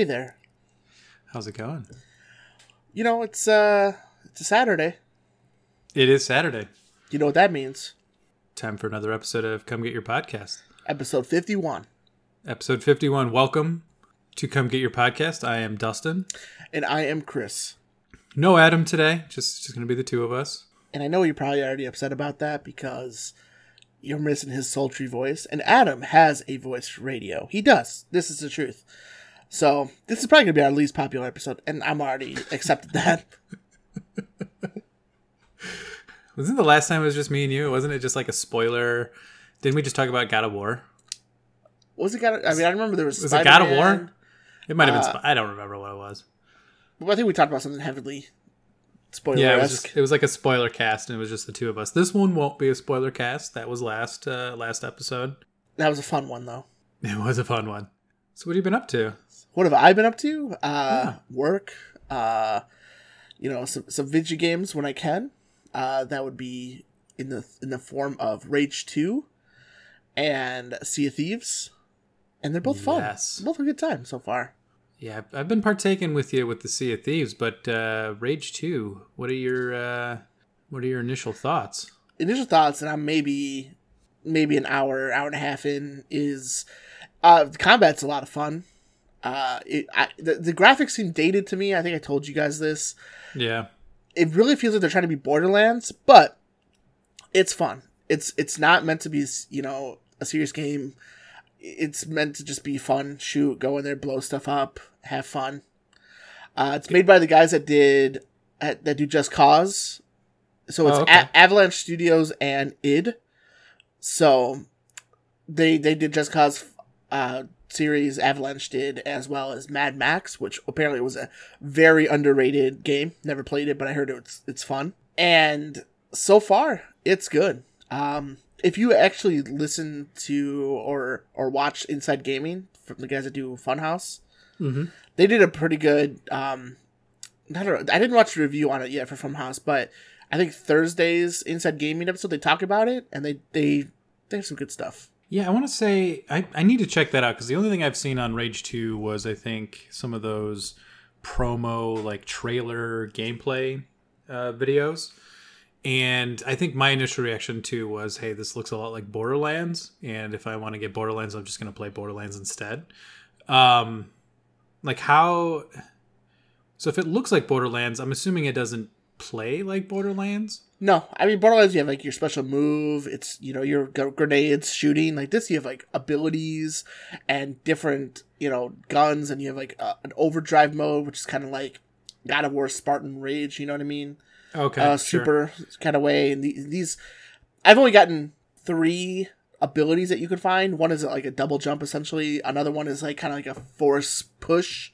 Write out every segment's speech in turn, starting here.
Hey there. How's it going? You know, it's uh it's a Saturday. It is Saturday. You know what that means? Time for another episode of Come Get Your Podcast. Episode 51. Episode 51. Welcome to Come Get Your Podcast. I am Dustin. And I am Chris. No Adam today. Just just going to be the two of us. And I know you're probably already upset about that because you're missing his sultry voice. And Adam has a voice for radio. He does. This is the truth. So this is probably gonna be our least popular episode, and I'm already accepted that. Wasn't the last time it was just me and you? Wasn't it just like a spoiler? Didn't we just talk about God of War? Was it God? Of, I mean, I remember there was. Was it God of War? It might have been. Uh, Sp- I don't remember what it was. Well, I think we talked about something heavily spoiler Yeah, it was just it was like a spoiler cast, and it was just the two of us. This one won't be a spoiler cast. That was last uh, last episode. That was a fun one, though. It was a fun one. So what have you been up to? What have I been up to? Uh, Work. Uh, you know, some some video games when I can. Uh, that would be in the in the form of Rage Two and Sea of Thieves, and they're both fun. Both a good time so far. Yeah, I've- I've been partaking with you with the Sea of Thieves, but uh, Rage Two. What are your uh, what are your initial thoughts? initial thoughts, and I'm maybe maybe an hour, hour and a half in, is uh, the combat's a lot of fun. Uh, it, I, the, the graphics seem dated to me. I think I told you guys this. Yeah, It really feels like they're trying to be Borderlands, but it's fun. It's it's not meant to be you know a serious game. It's meant to just be fun. Shoot, go in there, blow stuff up, have fun. Uh, it's made by the guys that did that do Just Cause. So it's Oh, okay. A- Avalanche Studios and id. So they they did Just Cause uh, series. Avalanche did as well as Mad Max, which apparently was a very underrated game. Never played it, but I heard it's it's fun. And so far, it's good. Um, if you actually listen to or or watch Inside Gaming from the guys that do Funhaus, mm-hmm. they did a pretty good. Um, I don't know. I didn't watch the review on it yet for Funhaus, but I think Thursday's Inside Gaming episode they talk about it and they they they have some good stuff. Yeah. I want to say I, I need to check that out because the only thing I've seen on Rage Two was I think some of those promo like trailer gameplay uh, videos. And I think my initial reaction too was, "Hey, this looks a lot like Borderlands." And if I want to get Borderlands, I'm just going to play Borderlands instead. Um, like how? So if it looks like Borderlands, I'm assuming it doesn't play like Borderlands. No, I mean Borderlands. You have like your special move. It's you know your gr- grenades shooting. Like this, you have like abilities and different you know guns, and you have like uh, an overdrive mode, which is kind of like God of War Spartan Rage. You know what I mean? Okay, uh, sure. super kind of way. And the, these, I've only gotten three abilities that you can find. One is like a double jump, essentially. Another one is like kind of like a force push,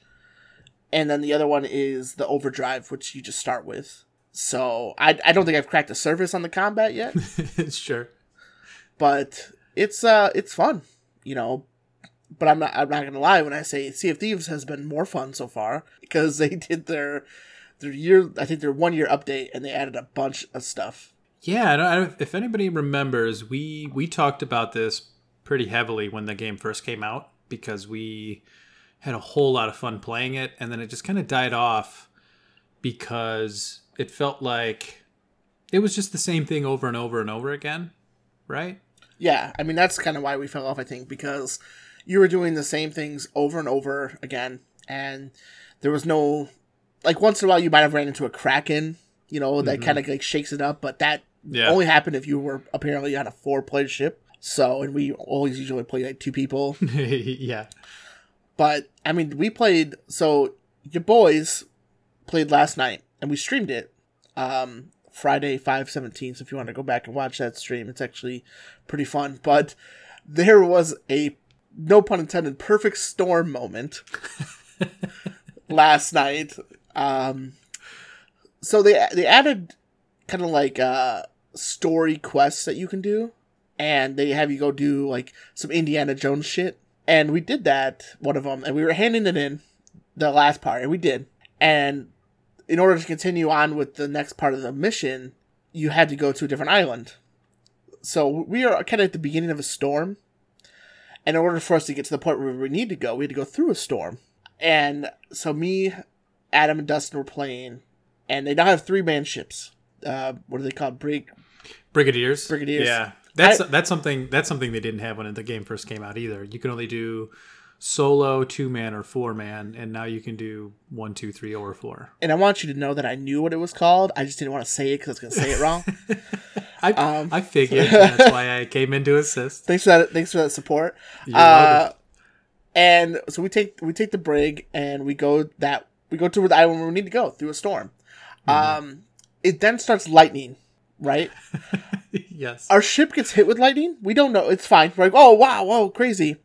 and then the other one is the overdrive, which you just start with. So I, I don't think I've cracked the surface on the combat yet, sure. but it's uh it's fun, you know. But I'm not I'm not gonna lie when I say Sea of Thieves has been more fun so far because they did their their year I think their one year update and they added a bunch of stuff. Yeah, I don't, if anybody remembers, we we talked about this pretty heavily when the game first came out because we had a whole lot of fun playing it, and then it just kind of died off because it felt like it was just the same thing over and over and over again, right? Yeah, I mean that's kind of why we fell off. I think because you were doing the same things over and over again, and there was no like once in a while you might have ran into a kraken, you know, that mm-hmm. kind of like shakes it up, but that Yeah. only happened if you were apparently on a four player ship. So and we always usually play like two people, yeah. but I mean we played so your boys played last night and we streamed it. Um, Friday five seventeen. So if you want to go back and watch that stream, it's actually pretty fun. But there was a no pun intended perfect storm moment last night. Um, so they they added kind of like uh story quests that you can do, and they have you go do like some Indiana Jones shit. And we did that one of them, and we were handing it in the last part, and we did. And in order to continue on with the next part of the mission, you had to go to a different island. So we are kind of at the beginning of a storm. And in order for us to get to the point where we need to go, we had to go through a storm. and so me, Adam, and Dustin were playing, and they now have three man ships. Uh, what are they called? Brig. Brigadiers. Brigadiers. Yeah. That's that's something that's something they didn't have when the game first came out either. You can only do solo, two man, or four man, and now you can do one, two, three, or four. And I want you to know that I knew what it was called. I just didn't want to say it because I was going to say it wrong. I Um, I figured that's why I came in to assist. thanks for that. Thanks for that support. Uh, and so we take we take the brig and we go that we go to the island where we need to go through a storm. Mm-hmm. Um, it then starts lightning, right? yes. our ship gets hit with lightning. We don't know. It's fine. We're like, oh wow, whoa, crazy.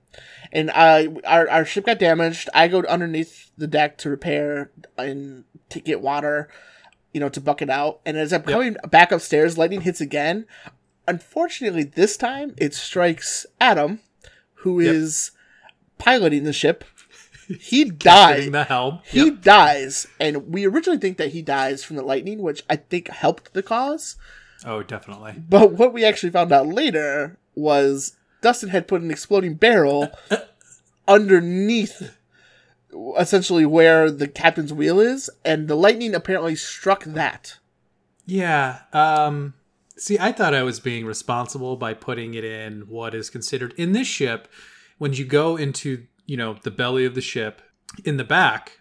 And uh, our our ship got damaged. I go underneath the deck to repair and to get water, you know, to bucket out. And as I'm coming back upstairs, lightning hits again. Unfortunately, this time it strikes Adam, who is piloting the ship. He dies. The helm. He Yep. dies, and we originally think that he dies from the lightning, which I think helped the cause. Oh, definitely. But what we actually found out later was Dustin had put an exploding barrel underneath essentially where the captain's wheel is, and the lightning apparently struck that. Yeah. Um see, I thought I was being responsible by putting it in what is considered in this ship when you go into, you know, the belly of the ship in the back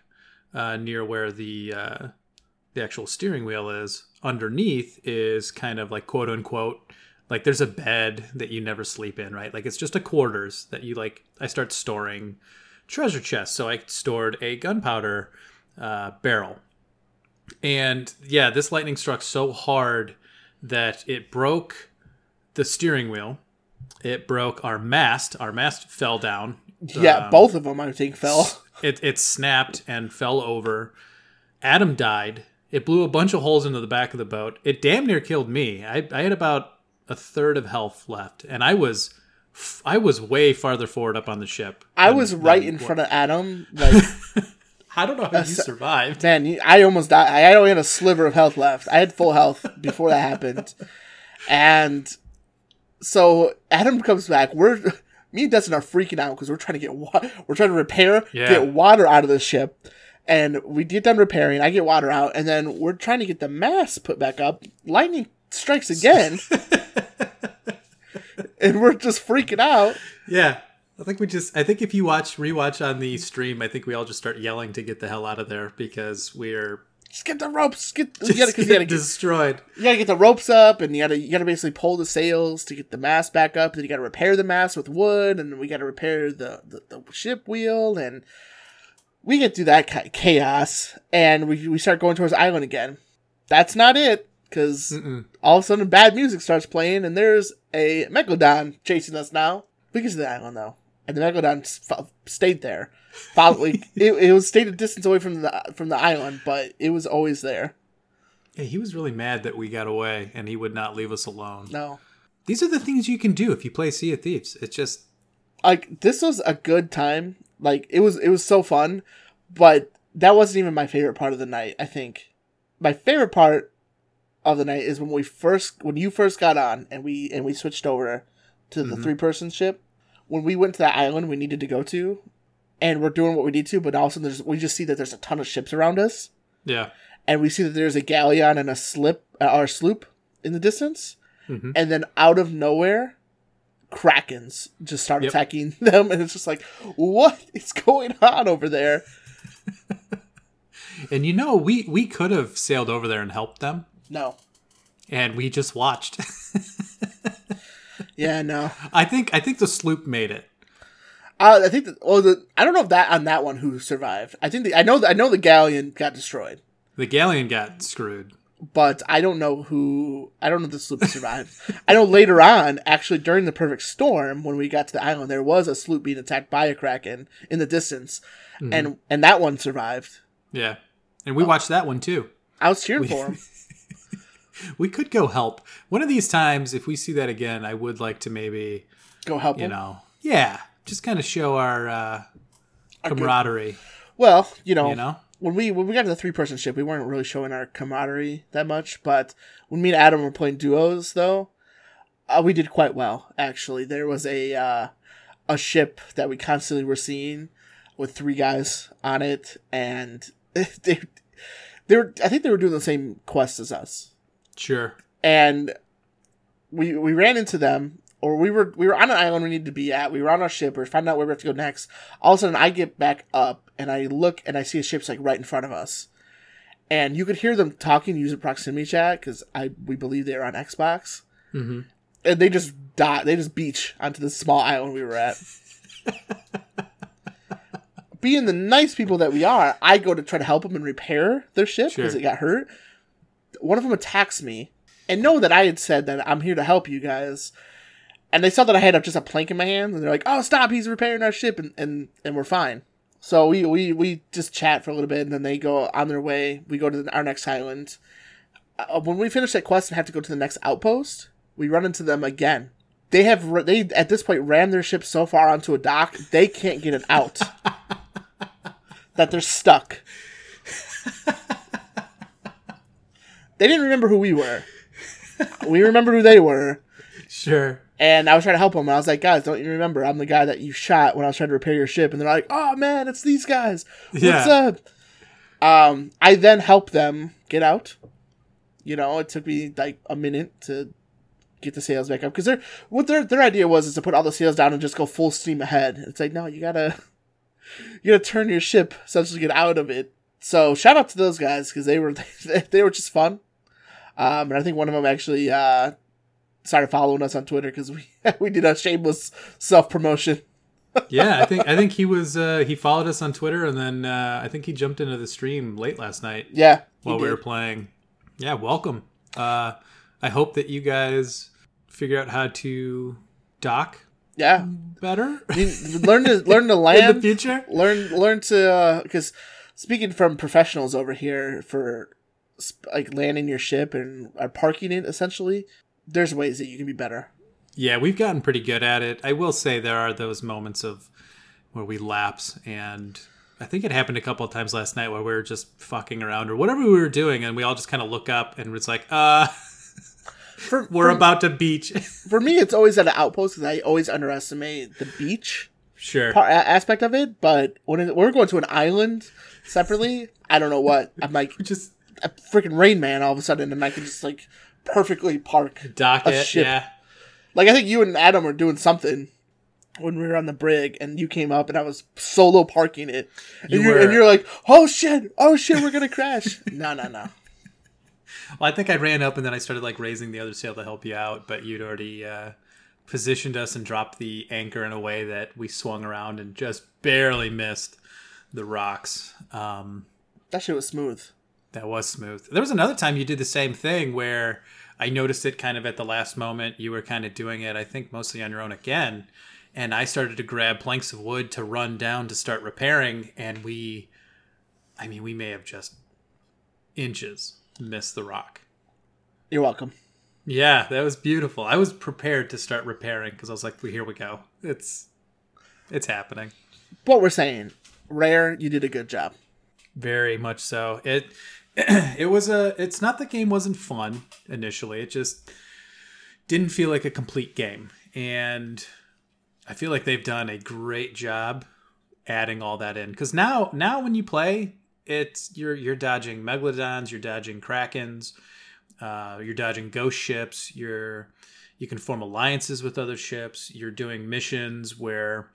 uh near where the uh the actual steering wheel is, underneath is kind of like quote unquote like there's a bed that you never sleep in, right? Like it's just a quarters that you like I start storing treasure chests. So I stored a gunpowder uh, barrel and yeah, this lightning struck so hard that it broke the steering wheel. It broke our mast. Our mast fell down. Yeah, Um, both of them I think fell. It it snapped and fell over. Adam died. It blew a bunch of holes into the back of the boat. It damn near killed me. I, I had about a third of health left, and I was I was way farther forward up on the ship. I was right in front of Adam. Like, I don't know how you survived. man, I almost died. I only had a sliver of health left. I had full health before that happened, and so Adam comes back. We're me and Dustin are freaking out because we're trying to get wa- we're trying to repair, Yeah. get water out of the ship, and we get done repairing. I get water out, and then we're trying to get the mast put back up. Lightning strikes again, and we're just freaking out. Yeah. I think we just I think if you watch rewatch on the stream, I think we all just start yelling to get the hell out of there because we're Just get the ropes. Get you just gotta, 'cause you gotta get destroyed. you gotta get the ropes up and you gotta you gotta basically pull the sails to get the mast back up then you gotta repair the mast with wood and then we gotta repair the, the, the ship wheel and we get through that chaos and we, we start going towards island again that's not it because all of a sudden bad music starts playing and there's a megalodon chasing us now we get to the island though and the megalodon f- stayed there Following, it, it was stayed a distance away from the from the island but it was always there Yeah, he was really mad that we got away and he would not leave us alone. no These are the things you can do if you play Sea of Thieves. It's just like this was a good time. Like it was it was so fun, but that wasn't even my favorite part of the night, I think. My favorite part of the night is when we first when you first got on and we and we switched over to the three person ship. When we went to that island we needed to go to and we're doing what we need to, but also there's we just see that there's a ton of ships around us yeah. and we see that there's a galleon and a slip uh, or sloop in the distance, Mhm. and then out of nowhere, krakens just start Yep. attacking them, and it's just like, what is going on over there? And you know, we we could have sailed over there and helped them No, and we just watched. yeah, no. I think I think the sloop made it. Uh, I think. Oh, the I don't know if that on that one who survived. I think the, I know the, I know the galleon got destroyed, The galleon got screwed. but I don't know who. I don't know if the sloop survived. I know later on, actually during the perfect storm, when we got to the island, there was a sloop being attacked by a kraken in the distance, and and that one survived. Yeah. And we watched that one too. I was cheering for him. We could go help. One of these times, if we see that again, I would like to maybe, Go help you him. know, yeah, just kind of show our uh, good- camaraderie. Well, you know, You know, when we when we got to the three person ship, we weren't really showing our camaraderie that much. But when me and Adam were playing duos, though, uh, we did quite well. Actually, there was a uh, a ship that we constantly were seeing. with three guys on it, and they they were I think they were doing the same quest as us, Sure. and we we ran into them. Or we were we were on an island we needed to be at. We were on our ship. We are finding out where we have to go next. All of a sudden, I get back up and I look and I see a ship's like right in front of us, and you could hear them talking using proximity chat because I we believe they are on Xbox Mm-hmm. and they just die. They just beach onto the small island we were at. Being the nice people that we are, I go to try to help them and repair their ship because Sure. it got hurt. One of them attacks me, and know that I had said that I'm here to help you guys. And they saw that I had just a plank in my hand, and they're like, "Oh, stop! He's repairing our ship," and and, and we're fine. So we, we we just chat for a little bit, and then they go on their way. We go to the, our next island. Uh, when we finish that quest and have to go to the next outpost, we run into them again. They have they at this point ran their ship so far onto a dock they can't get it out. that they're stuck. they didn't remember who we were. We remember who they were. Sure. And I was trying to help them. And I was like, guys, don't you remember? I'm the guy that you shot when I was trying to repair your ship. And they're like, oh man, it's these guys. What's Yeah. up? Um, I then helped them get out. You know, it took me like a minute to get the sails back up because their what their their idea was is to put all the sails down and just go full steam ahead. It's like no, you gotta you gotta turn your ship essentially get out of it. So shout out to those guys because they were they were just fun. Um, and I think one of them actually uh, started following us on Twitter because we we did a shameless self promotion. Yeah, I think I think he was uh, he followed us on Twitter and then uh, I think he jumped into the stream late last night Yeah, while we were playing. Yeah, welcome. Uh, I hope that you guys figure out how to dock yeah. better learn to learn to in the future. learn learn to because speaking from professionals over here for like landing your ship and uh, parking it essentially there's ways that you can be better Yeah, we've gotten pretty good at it. I will say there are those moments of where we lapse, and I think it happened a couple of times last night where we were just fucking around or whatever we were doing, and we all just kind of look up and it's like, uh, for, we're for, about to beach. for me it's always at an outpost because i always underestimate the beach sure. part, aspect of it but when we're going to an island separately i don't know what i'm like Just a freaking rain man all of a sudden and i can just like perfectly park dock A it. ship. Yeah. Like I think you and Adam were doing something when we were on the brig, and you came up, and I was solo parking it, and You are and you're like, "Oh shit! Oh shit! We're gonna crash!" no, no, no. Well, I think I ran up and then I started like raising the other sail to help you out, but you'd already uh, positioned us and dropped the anchor in a way that we swung around and just barely missed the rocks. Um, That shit was smooth. That was smooth. There was another time you did the same thing where I noticed it kind of at the last moment. You were kind of doing it, I think, mostly on your own again. And I started to grab planks of wood to run down to start repairing. And we, I mean, we may have just inches missed the rock. You're welcome. Yeah, that was beautiful. I was prepared to start repairing because I was like, well, here we go. It's, it's happening. What we're saying, rare. You did a good job. Very much so. It it was a it's not the game wasn't fun initially. It just didn't feel like a complete game. And I feel like they've done a great job adding all that in cuz now now when you play, it's you're you're dodging megalodons, you're dodging krakens, uh, you're dodging ghost ships, you're you can form alliances with other ships, you're doing missions where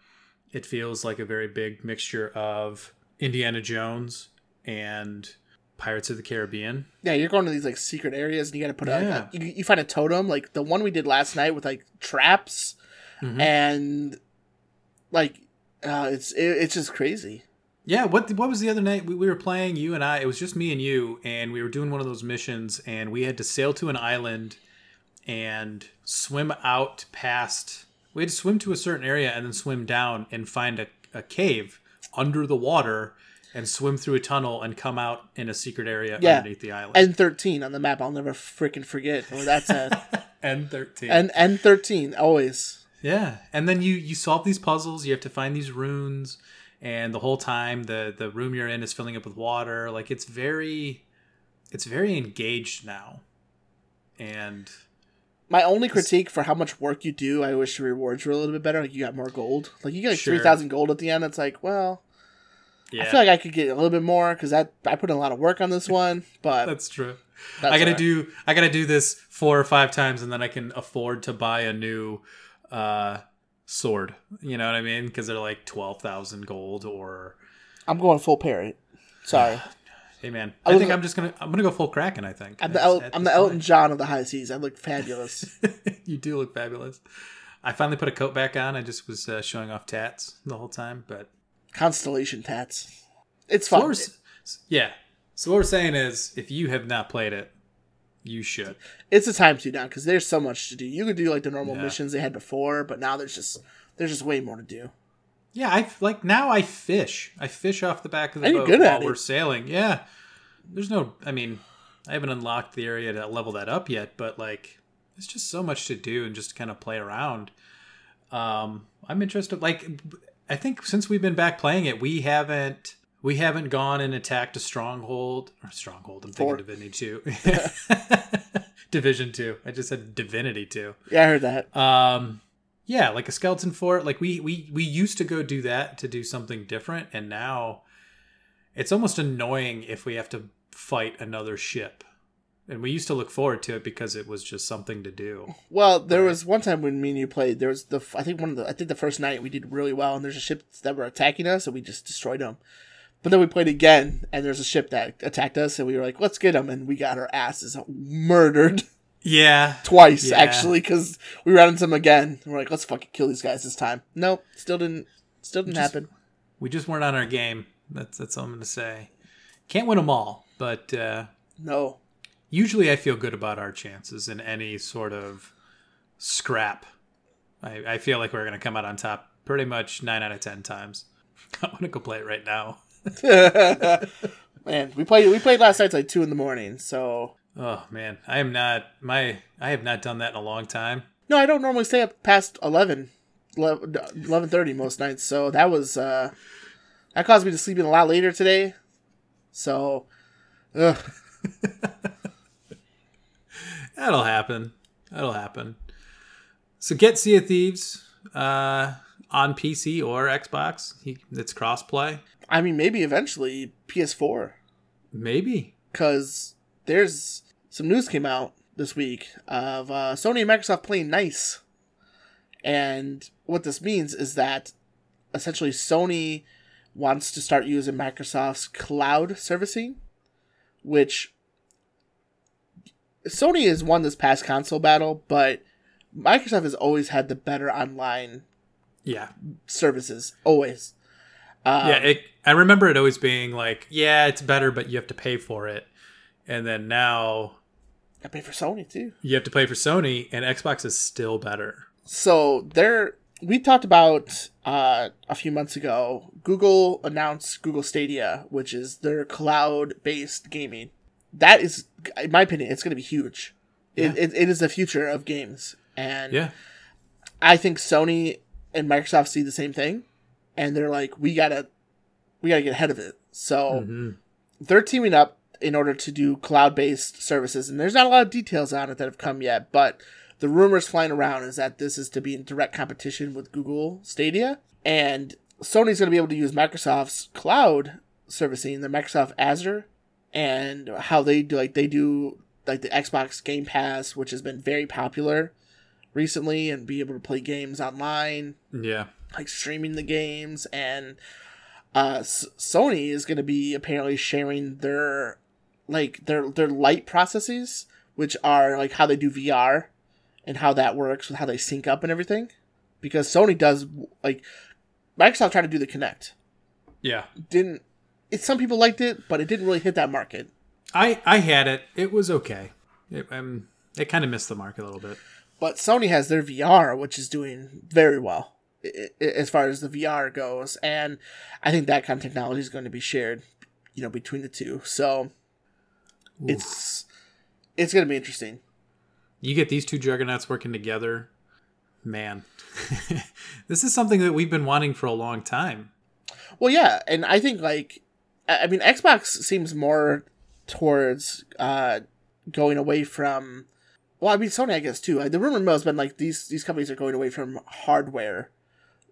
it feels like a very big mixture of Indiana Jones and Pirates of the Caribbean. Yeah, you're going to these like secret areas, and you got to put out. Yeah. you, you find a totem, like the one we did last night with like traps, Mhm. and like uh, it's it, it's just crazy. Yeah, what what was the other night we, we were playing? You and I. It was just me and you, and we were doing one of those missions, and we had to sail to an island and swim out past. We had to swim to a certain area and then swim down and find a, a cave under the water and swim through a tunnel and come out in a secret area Yeah. underneath the island. N thirteen on the map. I'll never freaking forget where that's at. N thirteen. and N thirteen always. Yeah, and then you you solve these puzzles. You have to find these runes, and the whole time the the room you're in is filling up with water. Like it's very, it's very engaged now, and My only critique for how much work you do, I wish the rewards were a little bit better. Like you got more gold. Like you get like Sure. three thousand gold at the end. It's like, well, Yeah, I feel like I could get a little bit more because that I put in a lot of work on this one, but that's true. that's I gotta alright. do I gotta do this four or five times, and then I can afford to buy a new uh, sword. You know what I mean? Because they're like twelve thousand gold. Or I'm going full parrot. Sorry, hey man, I I, think I'm just gonna I'm gonna go full Kraken. I think I'm the El- I'm the Elton. John of the high seas. I look fabulous. you do look fabulous. I finally put a coat back on. I just was uh, showing off tats the whole time, but Constellation tats. It's fun. we're- yeah. So what we're saying is, if you have not played it, you should. It's a time to now because there's so much to do. You could do like the normal Yeah. missions they had before, but now there's just there's just way more to do. Yeah, I like now. I fish. I fish off the back of the boat while we're sailing. Yeah. There's no. I mean, I haven't unlocked the area to level that up yet, but like, there's just so much to do and just kind of play around. Um, I'm interested. Like, I think since we've been back playing it, we haven't we haven't gone and attacked a stronghold or stronghold. I'm thinking Four. Divinity two, Division two. I just said Divinity two. Yeah, I heard that. Um, yeah, like a skeleton fort. Like we we we used to go do that to do something different, and now it's almost annoying if we have to fight another ship. And we used to look forward to it because it was just something to do. Well, there Right. was one time when me and you played. There was the I think one of the I think the first night we did really well, and there's a ship that were attacking us, and we just destroyed them. But then we played again, and there's a ship that attacked us, and we were like, "Let's get them," and we got our asses murdered Yeah, twice Yeah. actually because we ran into them again. We're like, "Let's fucking kill these guys this time." Nope, still didn't. Still didn't Just- happen. we just weren't on our game. That's that's all I'm gonna say. Can't win them all, but uh, No. Usually I feel good about our chances in any sort of scrap. I, I feel like we're gonna come out on top pretty much nine out of ten times. I want to go play it right now. Man, we played we played last night till like two in the morning. So Oh man, I am not my I have not done that in a long time. no, I don't normally stay up past 11, 11.30 most nights. So that was uh that caused me to sleep in a lot later today. So, ugh. That'll happen. That'll happen. So get Sea of Thieves uh, on PC or Xbox. It's crossplay. I mean, maybe eventually PS4 Maybe. because there's some news came out this week of uh, Sony and Microsoft playing nice, and what this means is that essentially Sony wants to start using Microsoft's cloud servicing, which Sony has won this past console battle, but Microsoft has always had the better online Yeah. services. Always. Um, yeah. It, I remember it always being like, yeah, it's better, but you have to pay for it. And then now I pay for Sony too. you have to pay for Sony, and Xbox is still better. So there, we talked about uh, a few months ago. Google announced Google Stadia, which is their cloud-based gaming. That is, in my opinion, it's going to be huge. Yeah. It, it, it is the future of games, and Yeah. I think Sony and Microsoft see the same thing, and they're like, we gotta, we gotta get ahead of it. So hmm they're teaming up in order to do cloud-based services and there's not a lot of details on it that have come yet but the rumors flying around is that this is to be in direct competition with google stadia and sony's going to be able to use microsoft's cloud servicing the microsoft azure and how they do like they do like the xbox game pass which has been very popular recently and be able to play games online Yeah. like streaming the games and uh S- Sony is going to be apparently sharing their like their their light processes which are like how they do VR and how that works with how they sync up and everything because Sony does like Microsoft tried to do the Kinect Yeah. didn't it some people liked it but it didn't really hit that market I I had it. It was okay. It, um, it kind of missed the mark a little bit. but Sony has their VR, which is doing very well as far as the VR goes, and I think that kind of technology is going to be shared, you know, between the two. So it's it's going to be interesting. you get these two juggernauts working together man this is something that we've been wanting for a long time Well, yeah, and I think like I mean, Xbox seems more towards uh, going away from. Well, I mean, Sony, I guess too. The rumor mill has been like these these companies are going away from hardware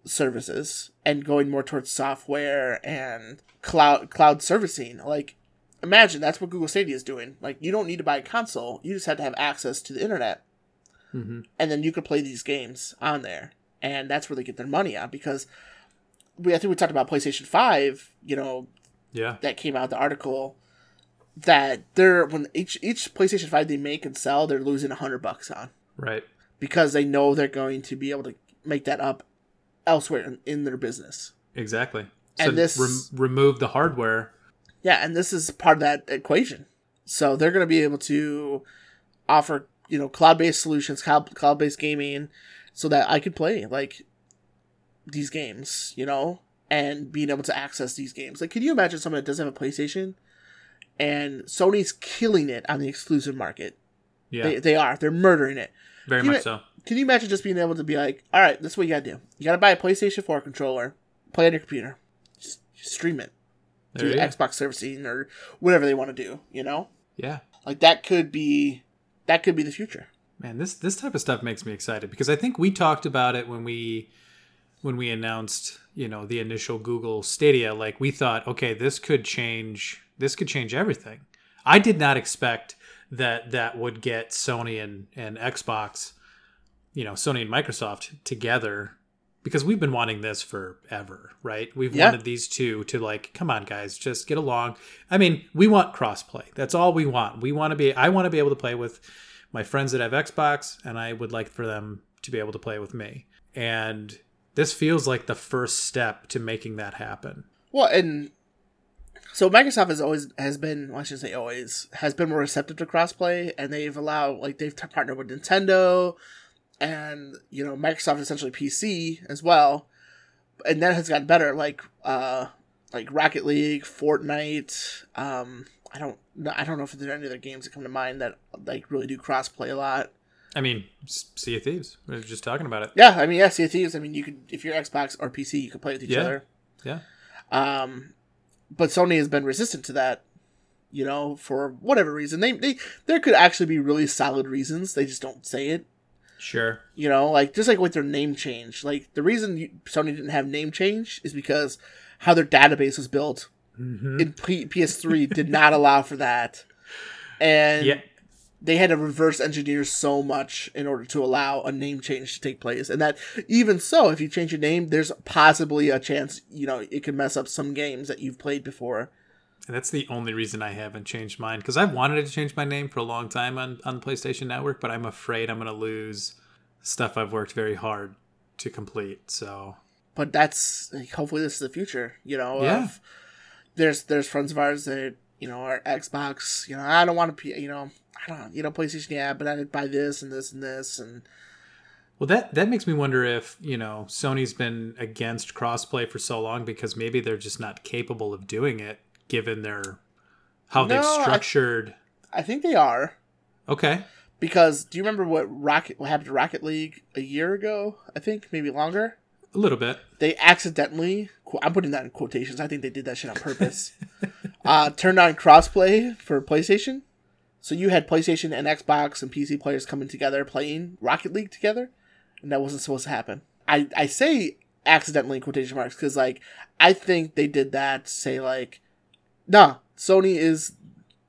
services and going more towards software and cloud cloud servicing. Like imagine that's what Google Stadia is doing. Like you don't need to buy a console, you just have to have access to the internet. Mm-hmm. And then you could play these games on there. And that's where they get their money on because we I think we talked about PlayStation 5, you know, Yeah. that came out the article that they're when each each PlayStation 5 they make and sell, they're losing 100 bucks on Right. because they know they're going to be able to make that up elsewhere in, in their business. Exactly. And so this- rem- remove the hardware. Yeah, and this is part of that equation. So they're going to be able to offer, you know, cloud-based solutions, cloud cloud-based gaming so that I could play like these games, you know, and being able to access these games. Like can you imagine someone that doesn't have a PlayStation and Sony's killing it on the exclusive market? Yeah. They they are. They're murdering it. very much so. Can you imagine just being able to be like, all right, this is what you gotta do. You gotta buy a PlayStation 4 controller, play on your computer, just stream it, There do you go. Xbox servicing or whatever they want to do. You know, Yeah. like that could be that could be the future. Man, this this type of stuff makes me excited because I think we talked about it when we when we announced, you know, the initial Google Stadia. Like we thought, okay, this could change this could change everything. I did not expect that that would get Sony and, and Xbox, you know, Sony and Microsoft together because we've been wanting this forever, right? We've Yeah. wanted these two to like, come on, guys, just get along. I mean, we want crossplay. That's all we want. We want to be. I want to be able to play with my friends that have Xbox, and I would like for them to be able to play with me. And this feels like the first step to making that happen. Well, and so Microsoft has always has been well, I should say always has been more receptive to crossplay, and they've allowed like they've partnered with Nintendo, and you know Microsoft essentially PC as well, and that has gotten better. Like uh, like Rocket League, Fortnite. Um, I don't I don't know if there are any other games that come to mind that like really do crossplay a lot. I mean, Sea of Thieves. We were just talking about it. Yeah, I mean, yeah, Sea of Thieves. I mean, you could if you're Xbox or PC, you could play with each Yeah. other. Yeah. Um, but Sony has been resistant to that, you know, for whatever reason. They, they there could actually be really solid reasons. They just don't say it. Sure. You know, like just like with their name change. Like the reason you, Sony didn't have name change is because how their database was built hmm in P- PS3 did not allow for that, and Yeah. They had to reverse engineer so much in order to allow a name change to take place. And that even so, if you change your name, there's possibly a chance, you know, it could mess up some games that you've played before. And that's the only reason I haven't changed mine because I've wanted to change my name for a long time on on the PlayStation Network, but I'm afraid I'm going to lose stuff I've worked very hard to complete. So But that's hopefully this is the future, you know. Yeah. Of, there's there's friends of ours that you know or Xbox. You know, I don't want to, you know, I don't, you know, PlayStation, yeah, but I'd buy this and this and this and Well, that that makes me wonder if you know Sony's been against crossplay for so long because maybe they're just not capable of doing it, given their how No, they've I- structured. I think they are. Okay, Because do you remember what Rocket what happened to Rocket League a year ago? I think maybe longer. a little bit. They accidentally I'm putting that in quotations. I think they did that shit on purpose. uh, turned on crossplay for PlayStation. So you had PlayStation and Xbox and PC players coming together playing Rocket League together, and that wasn't supposed to happen. I I say accidentally in quotation marks because like I think they did that to say like, nah, Sony is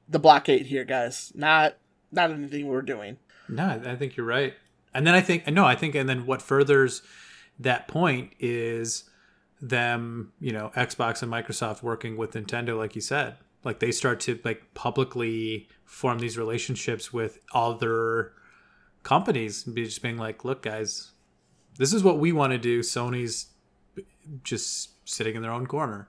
the blockade here, guys. Not not anything we're doing. No, I I think you're right. And then I think no, I think and then what furthers that point is them, you know, Xbox and Microsoft working with Nintendo like you said. Like they start to like publicly form these relationships with other companies and be just being like, "Look guys, this is what we want to do. Sony's just sitting in their own corner."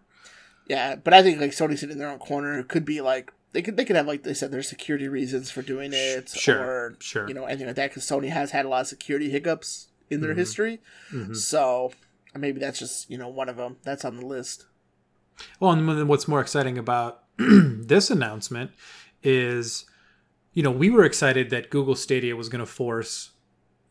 Yeah, but I think like Sony sitting in their own corner could be like they could they could have like they said there's security reasons for doing it Sure, or sure. you know anything like that because Sony has had a lot of security hiccups in their Mhm. history, Mhm. so maybe that's just you know one of them that's on the list. Well, and what's more exciting about this announcement is, you know, we were excited that Google Stadia was going to force,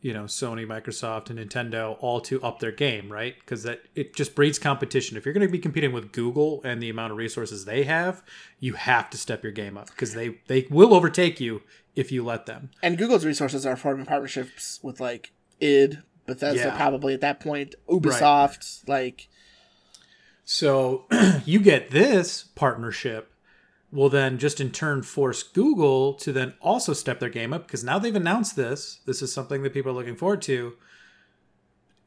you know, Sony, Microsoft, and Nintendo all to up their game, right? Because that it just breeds competition. If you're going to be competing with Google and the amount of resources they have, you have to step your game up because they they will overtake you if you let them. And Google's resources are forming partnerships with like id, Bethesda Yeah. probably at that point, Ubisoft, like So you get this partnership will then just in turn force Google to then also step their game up because now they've announced this. This is something that people are looking forward to.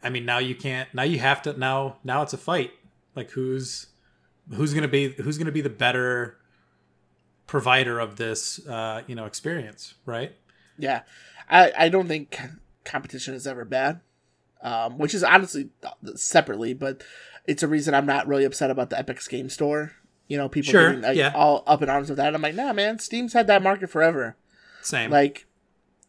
I mean, now you can't. Now you have to. Now, now it's a fight. Like who's who's gonna be who's gonna be the better provider of this, uh, you know, experience, right? yeah, I I don't think competition is ever bad, um, which is honestly separately, but it's a reason I'm not really upset about the Epic's Game Store. You know, people Sure, getting like, yeah. all up in arms with that. I'm like, nah, man, Steam's had that market forever. Same. Like,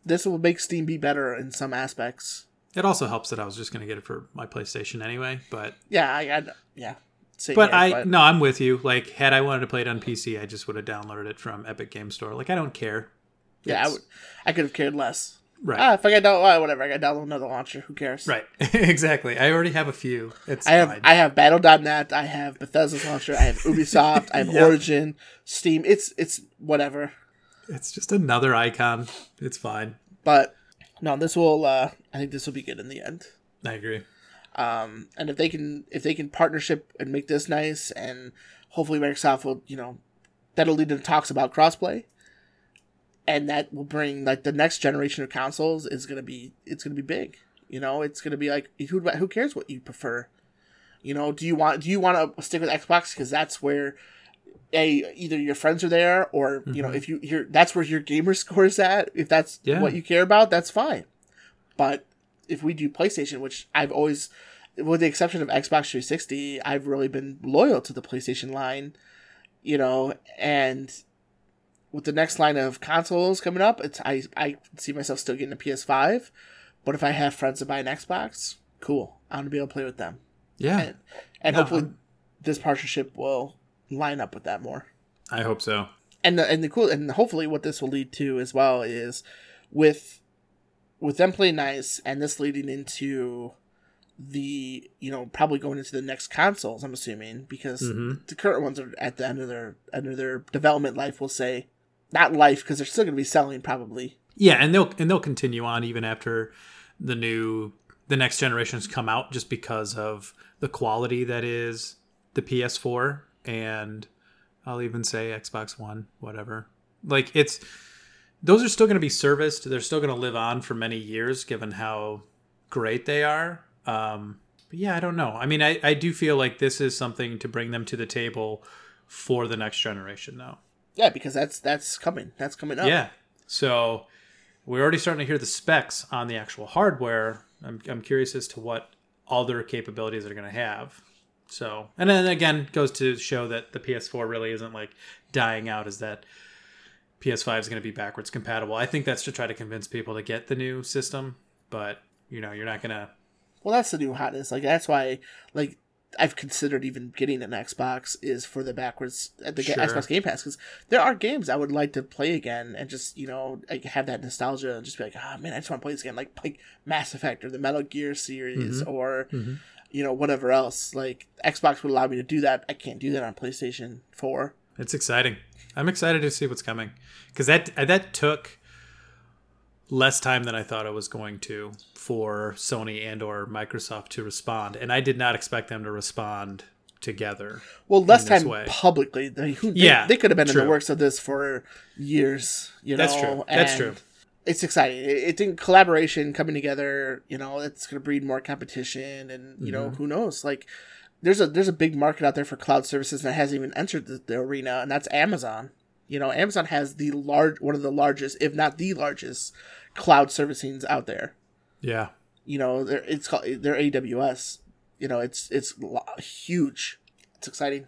this will make Steam be better in some aspects. it also helps that I was just gonna get it for my PlayStation anyway, but Yeah, I, I yeah. Same but here, I no, I'm with you. Like, had I wanted to play it on PC, I just would have downloaded it from Epic Game Store. Like, I don't care. yeah, I would. I could have cared less. Right, Ah, if I got down, well, whatever. I got download another launcher. Who cares? right, exactly. I already have a few. It's I have fine. I have Battle.net. I have Bethesda's launcher. I have Ubisoft. I have Yeah. Origin, Steam. It's it's whatever. it's just another icon. It's fine. But no, this will. uh I think this will be good in the end. I agree. Um, and if they can if they can partnership and make this nice, and hopefully Microsoft will you know that'll lead to talks about crossplay, and that will bring like the next generation of consoles is gonna be it's gonna be big. You know, it's gonna be like who who cares what you prefer. You know, do you want do you want to stick with Xbox because that's where a either your friends are there or you know Mhm. if you you're that's where your gamer score is at if that's Yeah. what you care about that's fine but if we do PlayStation, which I've always, with the exception of Xbox 360, I've really been loyal to the PlayStation line, you know, and with the next line of consoles coming up, it's I I see myself still getting a PS5, but if I have friends that buy an Xbox, cool, I want to be able to play with them, Yeah, and, and No, hopefully I'm- this partnership will line up with that more. I hope so. and the and the cool and hopefully what this will lead to as well is with with them playing nice and this leading into the you know probably going into the next consoles i'm assuming because Mhm. the current ones are at the end of their end of their development life we'll say not life because they're still going to be selling probably Yeah, and they'll and they'll continue on even after the new the next generations come out, just because of the quality that is the PS4 and I'll even say Xbox One, whatever. Like it's those are still going to be serviced. They're still going to live on for many years, given how great they are. Um, but yeah, I don't know. I mean, I, I do feel like this is something to bring them to the table for the next generation, though. Yeah because that's that's coming that's coming up Yeah. So we're already starting to hear the specs on the actual hardware. I'm, I'm curious as to what other capabilities they're going to have. So, and then again, goes to show that the PS4 really isn't like dying out, is that PS5 is going to be backwards compatible. I think that's to try to convince people to get the new system, but you know, you're not going to. Well, that's the new hotness. Like that's why, like I've considered even getting an Xbox is for the backwards at the Sure. Xbox Game Pass because there are games I would like to play again and just you know like, have that nostalgia and just be like, ah man, I just want to play this again, like like Mass Effect or the Metal Gear series or Mhm. you know whatever else. Like Xbox would allow me to do that. I can't do that on PlayStation Four. It's exciting. I'm excited to see what's coming because that that took less time than I thought it was going to for Sony and or Microsoft to respond, and I did not expect them to respond together. Well, less time way. publicly. They, they, Yeah, they could have been in the works of this for years. You know, That's true. That's true. It's exciting. It, it think collaboration coming together. You know, it's going to breed more competition, and you know, Mm-hmm. who knows? Like, there's a there's a big market out there for cloud services that hasn't even entered the, the arena, and that's Amazon. You know, Amazon has the large one of the largest, if not the largest, cloud servicings out there. Yeah, You know, they're, it's called they're AWS. You know, it's it's huge. It's exciting.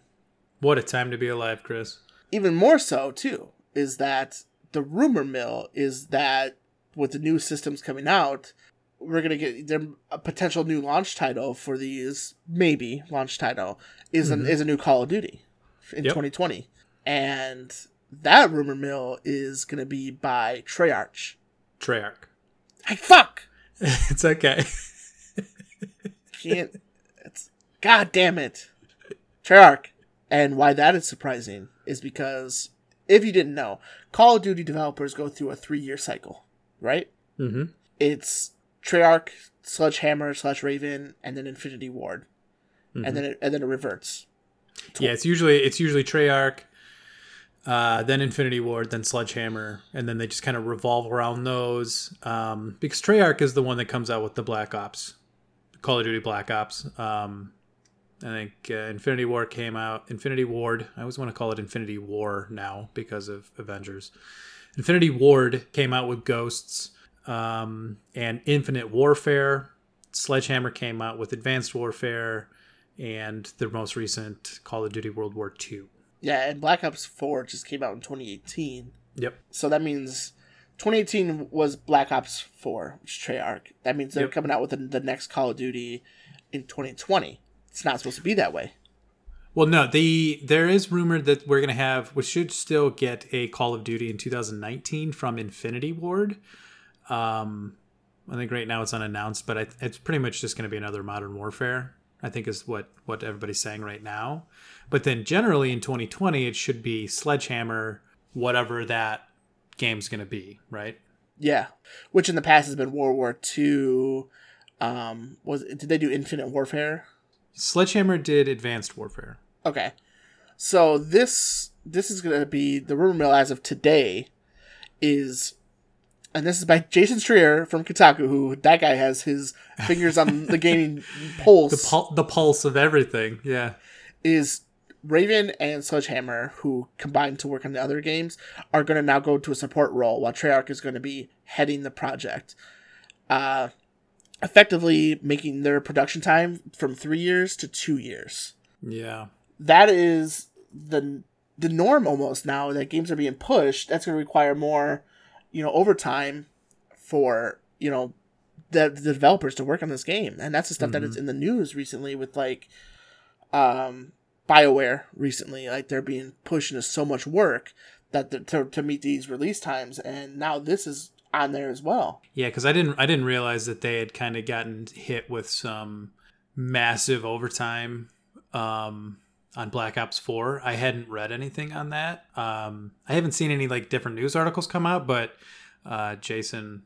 what a time to be alive, Chris. even more so too is that the rumor mill is that with the new systems coming out we're gonna get there a potential new launch title for these maybe launch title is an mm-hmm. is a new call of duty in Yep. 2020 and that rumor mill is gonna be by treyarch Treyarch. like fuck it's okay. can't it's god damn it treyarch and why that is surprising is because if you didn't know call of duty developers go through a three year cycle right Mm-hmm. it's Treyarch, Sledgehammer slash Raven, and then Infinity Ward, Mm-hmm. and then it, and then it reverts. Yeah, it's usually it's usually Treyarch, uh, then Infinity Ward, then Sledgehammer, and then they just kind of revolve around those. Um, because Treyarch is the one that comes out with the Black Ops, Call of Duty Black Ops. Um, I think uh, Infinity War came out. Infinity Ward. I always want to call it Infinity War now because of Avengers. Infinity Ward came out with Ghosts um, and Infinite Warfare. Sledgehammer came out with Advanced Warfare and the most recent Call of Duty World War II. Yeah, and Black Ops Four just came out in 2018, Yep. so that means 2018 was Black Ops Four, which is Treyarch. That means they're Yep. coming out with the, the next Call of Duty in 2020. It's not supposed to be that way. Well, no, the there is rumored that we're gonna have, we should still get a Call of Duty in 2019 from Infinity Ward. Um, I think right now it's unannounced, but I, it's pretty much just gonna be another Modern Warfare. I think is what what everybody's saying right now. But then generally in 2020, it should be Sledgehammer, whatever that game's gonna be, right? Yeah, which in the past has been World War Two. Um, was did they do Infinite Warfare? Sledgehammer did Advanced Warfare. Okay, so this this is gonna be the rumor mill as of today is, and this is by Jason Schreier from Kotaku, who that guy has his fingers on the gaming pulse. The pul- the pulse of everything. Yeah. is Raven and Sledgehammer, who combined to work on the other games, are going to now go to a support role, while Treyarch is going to be heading the project. Uh, effectively making their production time from three years to two years. Yeah. That is the the norm almost now that games are being pushed. That's going to require more, you know, overtime for you know the, the developers to work on this game, and that's the stuff that is in the news recently with like, um, Bioware recently. Like they're being pushed into so much work that the, to to meet these release times, and now this is on there as well. Yeah, because I didn't I didn't realize that they had kind of gotten hit with some massive overtime um, on Black Ops Four. I hadn't read anything on that. Um, I haven't seen any like different news articles come out, but uh, Jason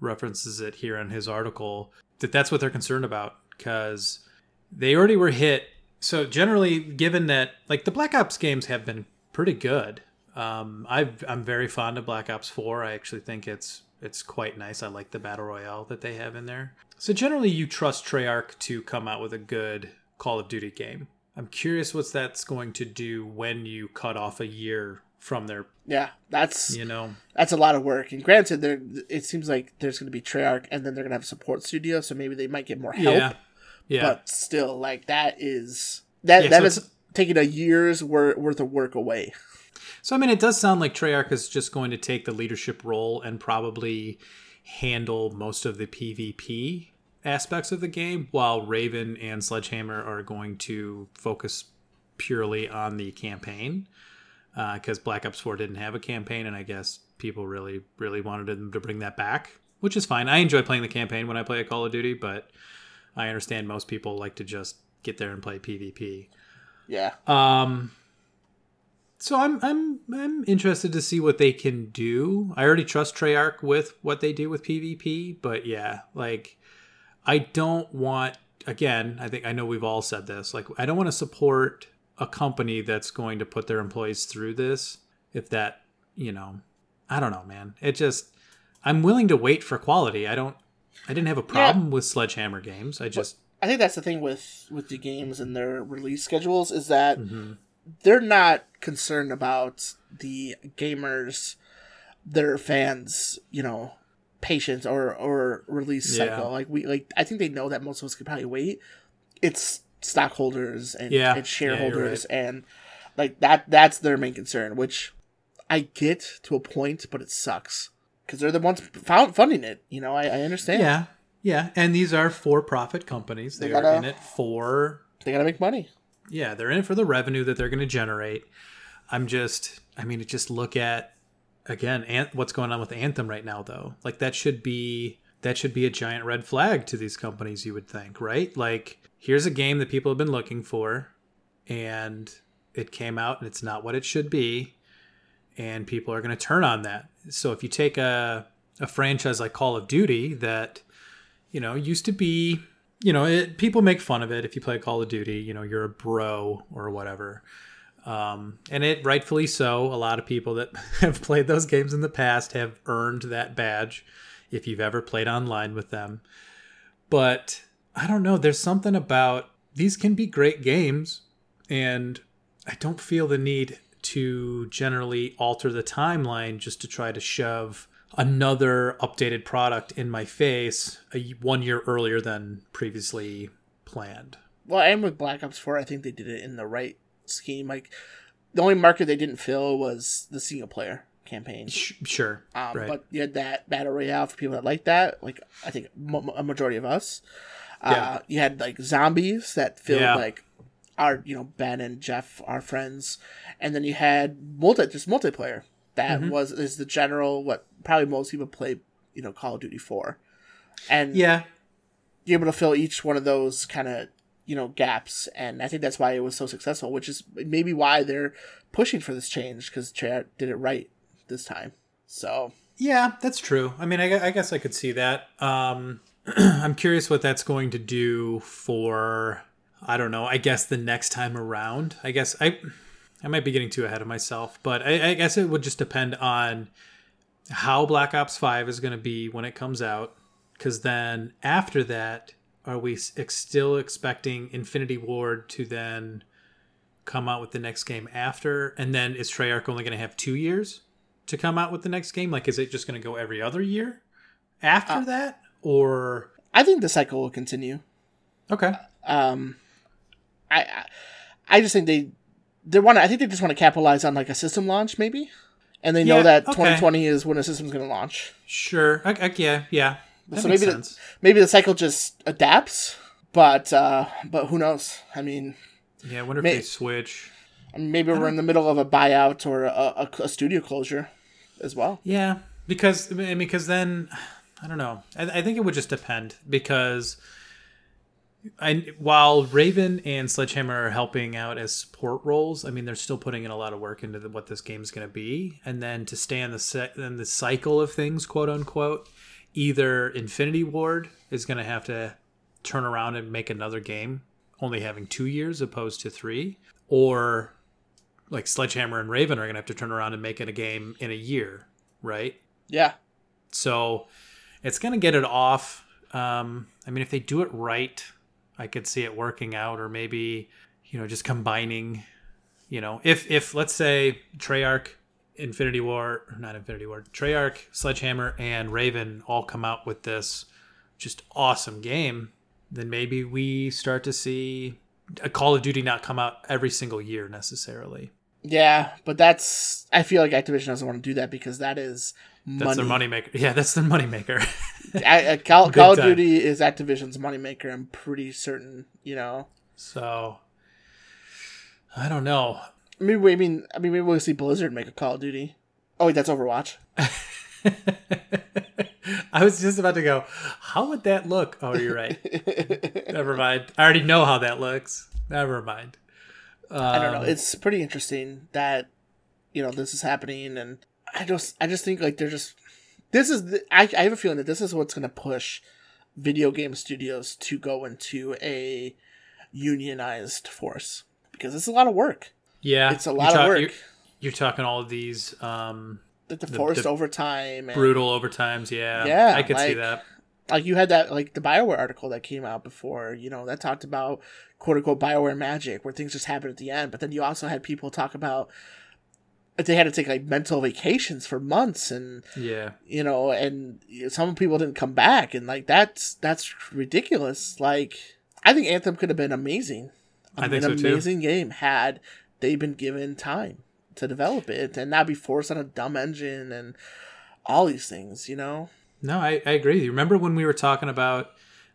references it here in his article that that's what they're concerned about because they already were hit. So generally, given that like the Black Ops games have been pretty good, um, I've, I'm very fond of Black Ops Four. I actually think it's it's quite nice. I like the battle royale that they have in there. So generally, you trust Treyarch to come out with a good Call of Duty game. I'm curious what that's going to do when you cut off a year from their, Yeah, that's you know, that's a lot of work. And granted, there it seems like there's going to be Treyarch, and then they're going to have a support studio, so maybe they might get more help. yeah, yeah. But still, like that is that Yeah, that so is taking a year's wor- worth of work away. So I mean, it does sound like Treyarch is just going to take the leadership role and probably handle most of the PvP aspects of the game, while Raven and Sledgehammer are going to focus purely on the campaign. Uh, because Black Ops Four didn't have a campaign, and I guess people really, really wanted them to bring that back, which is fine. I enjoy playing the campaign when I play a Call of Duty, but I understand most people like to just get there and play PvP. Yeah, Um, so I'm I'm I'm interested to see what they can do. I already trust Treyarch with what they do with PvP, but yeah, like I don't want again, I think I know we've all said this, like I don't want to support a company that's going to put their employees through this if that, you know, I don't know, man. It just I'm willing to wait for quality. I don't I didn't have a problem with Sledgehammer games. I just I think that's the thing with with the games and their release schedules is that Mm-hmm. they're not concerned about the gamers, their fans, you know, patience or or release Yeah. cycle. Like we like I think they know that most of us could probably wait. It's stockholders and, Yeah. and Yeah, shareholders and like that that's their main concern, which I get to a point, but it sucks because they're the ones found funding it. You know, I, I understand. Yeah, yeah, and these are for-profit companies. They, They are gotta- in it for they gotta make money. yeah, they're in it for the revenue that they're going to generate. I'm just, I mean, just look at again, An- what's going on with Anthem right now, though. Like that should be that should be a giant red flag to these companies. You would think, right? Like here's a game that people have been looking for, and it came out and it's not what it should be, and people are going to turn on that. So if you take a a franchise like Call of Duty that you know, used to be, you know, it, people make fun of it if you play Call of Duty, you know, you're a bro or whatever. Um, and it rightfully so. A lot of people that have played those games in the past have earned that badge if you've ever played online with them. But I don't know, there's something about these can be great games, and I don't feel the need to generally alter the timeline just to try to shove another updated product in my face a, one year earlier than previously planned. Well, and with Black Ops 4, I think they did it in the right scheme. Like, the only market they didn't fill was the single player campaign. Sh- sure. Um, right. But you had that battle royale for people that like that. Like, I think a majority of us. Uh, Yeah. You had like zombies that filled Yeah. like our, you know, Ben and Jeff, our friends, and then you had multi just multiplayer. That Mm-hmm. was is the general what probably most people play, you know, Call of Duty for, and yeah. you're able to fill each one of those kind of you know gaps and i think that's why it was so successful which is maybe why they're pushing for this change because Treyarch did it right this time so Yeah, that's true. I mean, I, I guess I could see that. Um, I'm curious what that's going to do for. I don't know. I guess the next time around. I guess I, I might be getting too ahead of myself, but I, I guess it would just depend on how Black Ops Five is going to be when it comes out. Because then after that, are we ex- still expecting Infinity Ward to then come out with the next game after? And then is Treyarch only going to have two years? to come out with the next game? Like, is it just going to go every other year after Uh, that? Or i think the cycle will continue okay, um i i, just think they they want i think they just want to capitalize on like a system launch maybe and they know Yeah, that okay. 2020 is when a system's going to launch sure, I, I, yeah, yeah. That so maybe sense. the, maybe the cycle just adapts but uh but who knows i mean yeah, I wonder if they switch. Maybe we're in the middle of a buyout or a, a, a studio closure as well Yeah, because I mean, because then I don't know. I, I think it would just depend because. I, while Raven and Sledgehammer are helping out as support roles, I mean they're still putting in a lot of work into the, what this game is going to be, and then to stay in the set in the cycle of things, quote unquote, either Infinity Ward is going to have to turn around and make another game, only having two years opposed to three, or like Sledgehammer and Raven are going to have to turn around and make it a game in a year, right? yeah So it's going to get it off. Um, I mean, if they do it right, I could see it working out, or maybe you know just combining. You know, if if let's say Treyarch, Infinity War, not Infinity War, Treyarch, Sledgehammer, and Raven all come out with this just awesome game, then maybe we start to see a Call of Duty not come out every single year necessarily. Yeah, but that's I feel like Activision doesn't want to do that because that is That's money. their moneymaker. Yeah, that's their moneymaker. I, I, Call, Call of. Duty is Activision's moneymaker. I'm pretty certain. You know, so I don't know. maybe we- I mean I mean maybe we'll see Blizzard make a Call of Duty. Oh wait, that's Overwatch. I was just about to go, how would that look? Oh, you're right. Never mind. I already know how that looks. Never mind. I don't know. Um, It's pretty interesting that you know this is happening, and I just I just think like they're just this is the, I I have a feeling that this is what's going to push video game studios to go into a unionized force because it's a lot of work. Yeah. It's a lot of work. You're, you're talking all of these um, Like the, The- forced the overtime, and, brutal overtimes. Yeah. Yeah, I could see that. Like you had that like the Bioware article that came out before, you know, that talked about quote unquote Bioware magic, where things just happen at the end. But then you also had people talk about they had to take like mental vacations for months, and Yeah. you know, and some people didn't come back, and like that's that's ridiculous. Like I think Anthem could have been amazing, I think an so, too. amazing game had they been given time to develop it and not be forced on a dumb engine and all these things, you know. No, I, I agree. You remember when we were talking about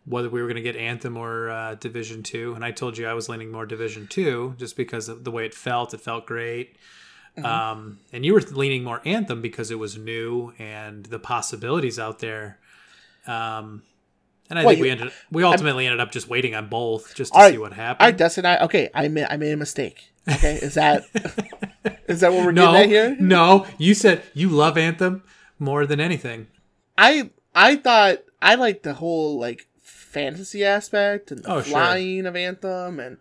whether we were going to get Anthem or uh, Division Two, and I told you I was leaning more Division Two just because of the way it felt. It felt great, Mm-hmm. um, and you were leaning more Anthem because it was new and the possibilities out there. Um, and I Well, think we ended we ultimately ended up just waiting on both just to All see what happened. right, Dustin. I okay. I made I made a mistake. Okay, is that is that what we're no, getting at here? no, you said you love Anthem more than anything. I I thought I liked the whole like fantasy aspect and the Oh, sure. flying of Anthem, and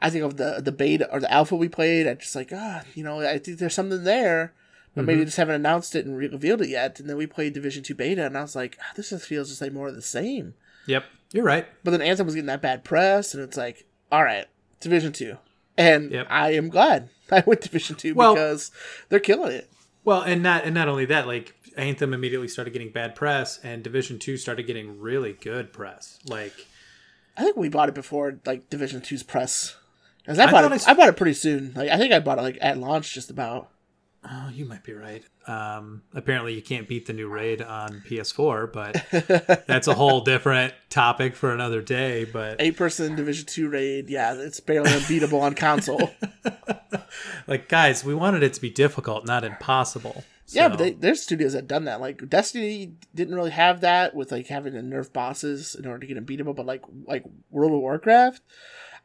I think of the the beta or the alpha we played. I just like ah, you know, I think there's something there, but maybe they just haven't announced it and revealed it yet. And then we played Division Two beta, and I was like, ah, this just feels just like more of the same. Yep, you're right. But then Anthem was getting that bad press, and it's like, all right, Division Two, and Yep. I am glad I went Division Two Well- because they're killing it. Well, and not and not only that, like Anthem immediately started getting bad press, and Division Two started getting really good press. Like, I think we bought it before like Division 2's press. 'Cause I, I bought it. I I bought it pretty soon. Like I think I bought it like at launch, just about. oh, you might be right. Um, apparently, you can't beat the new raid on PS4, but that's a whole different topic for another day. But Eight person Division Two raid. Yeah, it's barely unbeatable on console. like, guys, we wanted it to be difficult, not impossible. Yeah, but they, there's studios that done that. Like Destiny didn't really have that with like having to nerf bosses in order to get them beatable. But like like World of Warcraft,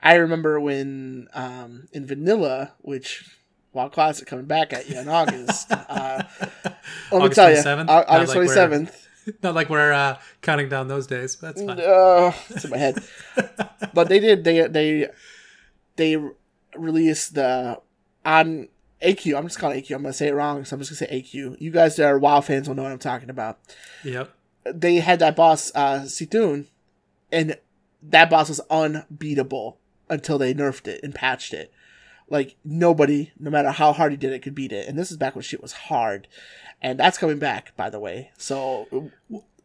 I remember when um, in vanilla, which WoW Classic coming back at you in August. uh, let me August tell you, 27th? Au- Not August like twenty we're- not like we're uh, counting down those days, but that's fine. Uh, it's in my head. but they did. They they they released the on AQ. I'm just calling it AQ. I'm gonna say it wrong, so I'm just gonna say AQ. You guys that are WoW fans will know what I'm talking about. Yep. They had that boss uh, C'Thun, and that boss was unbeatable until they nerfed it and patched it. Like nobody, no matter how hard he did it, could beat it. And this is back when shit was hard, and that's coming back, by the way. So.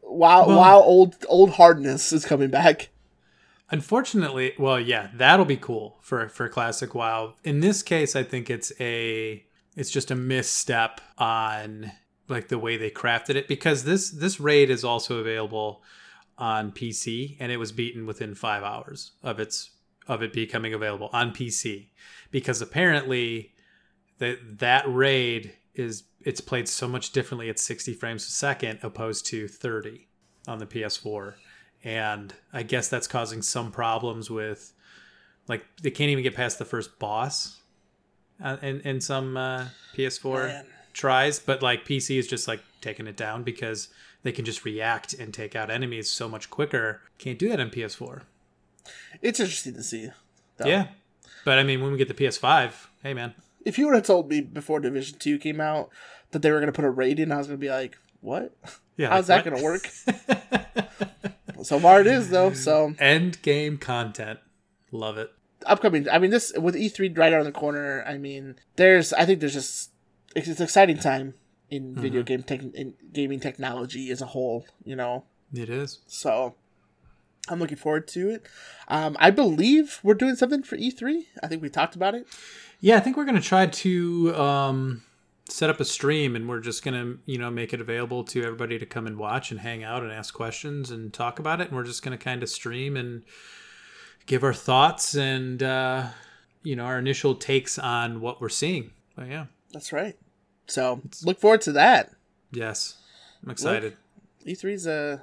Wow! Well- wow! Old old hardness is coming back. Unfortunately, well, yeah, that'll be cool for for classic WoW. In this case, I think it's a it's just a misstep on like the way they crafted it because this this raid is also available on PC and it was beaten within 5 hours of its of it becoming available on PC because apparently that that raid is it's played so much differently at 60 frames a second opposed to 30 on the PS4 and I guess that's causing some problems with like they can't even get past the first boss uh, in in some uh, PS4 Man. tries, but like PC is just like taking it down because they can just react and take out enemies so much quicker. Can't do that on PS4. It's interesting to see. though. Yeah, but I mean when we get the PS5, hey man, If you would have told me before Division Two came out that they were going to put a raid in, I was going to be like, "What? yeah, How's like, that going to work?" so far, it is though. So End game content, love it. upcoming. I mean, this with E3 right around the corner. I mean, there's. I think there's just it's, it's an exciting time in Mm-hmm. video game tech in gaming technology as a whole. You know, It is. so. I'm looking forward to it. Um, I believe we're doing something for E3. I think we talked about it. Yeah, I think we're gonna try to um, set up a stream, and we're just gonna, you know, make it available to everybody to come and watch and hang out and ask questions and talk about it. And we're just gonna kind of stream and give our thoughts and uh, you know our initial takes on what we're seeing. But yeah, That's right. So look forward to that. yes, I'm excited. E3's a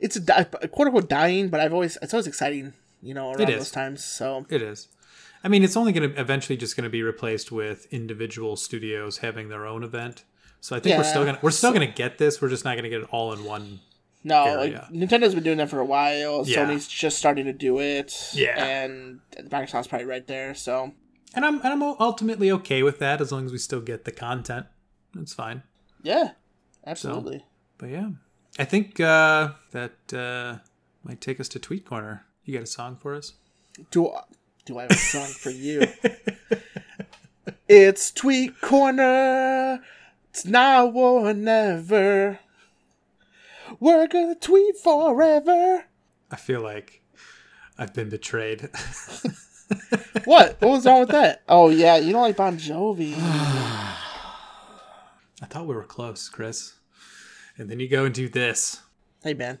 it's a, a quote unquote dying, but I've always it's always exciting, you know, around those times. So It is. I mean, it's only going to eventually just going to be replaced with individual studios having their own event. So I think we're still gonna we're still gonna get this. We're just not gonna get it all in one. no, Area. like Nintendo's been doing that for a while. Yeah. Sony's just starting to do it. Yeah. and the Microsoft's probably right there. So And I'm and I'm ultimately okay with that as long as we still get the content. That's fine. yeah, absolutely. But yeah, I think uh, that uh, might take us to Tweet Corner. You got a song for us? Do do I have a song for you? it's Tweet Corner. It's now or never. We're gonna tweet forever. I feel like I've been betrayed. What? What was wrong with that? Oh yeah, you don't like Bon Jovi. I thought we were close, Chris. And then you go and do this. Hey man,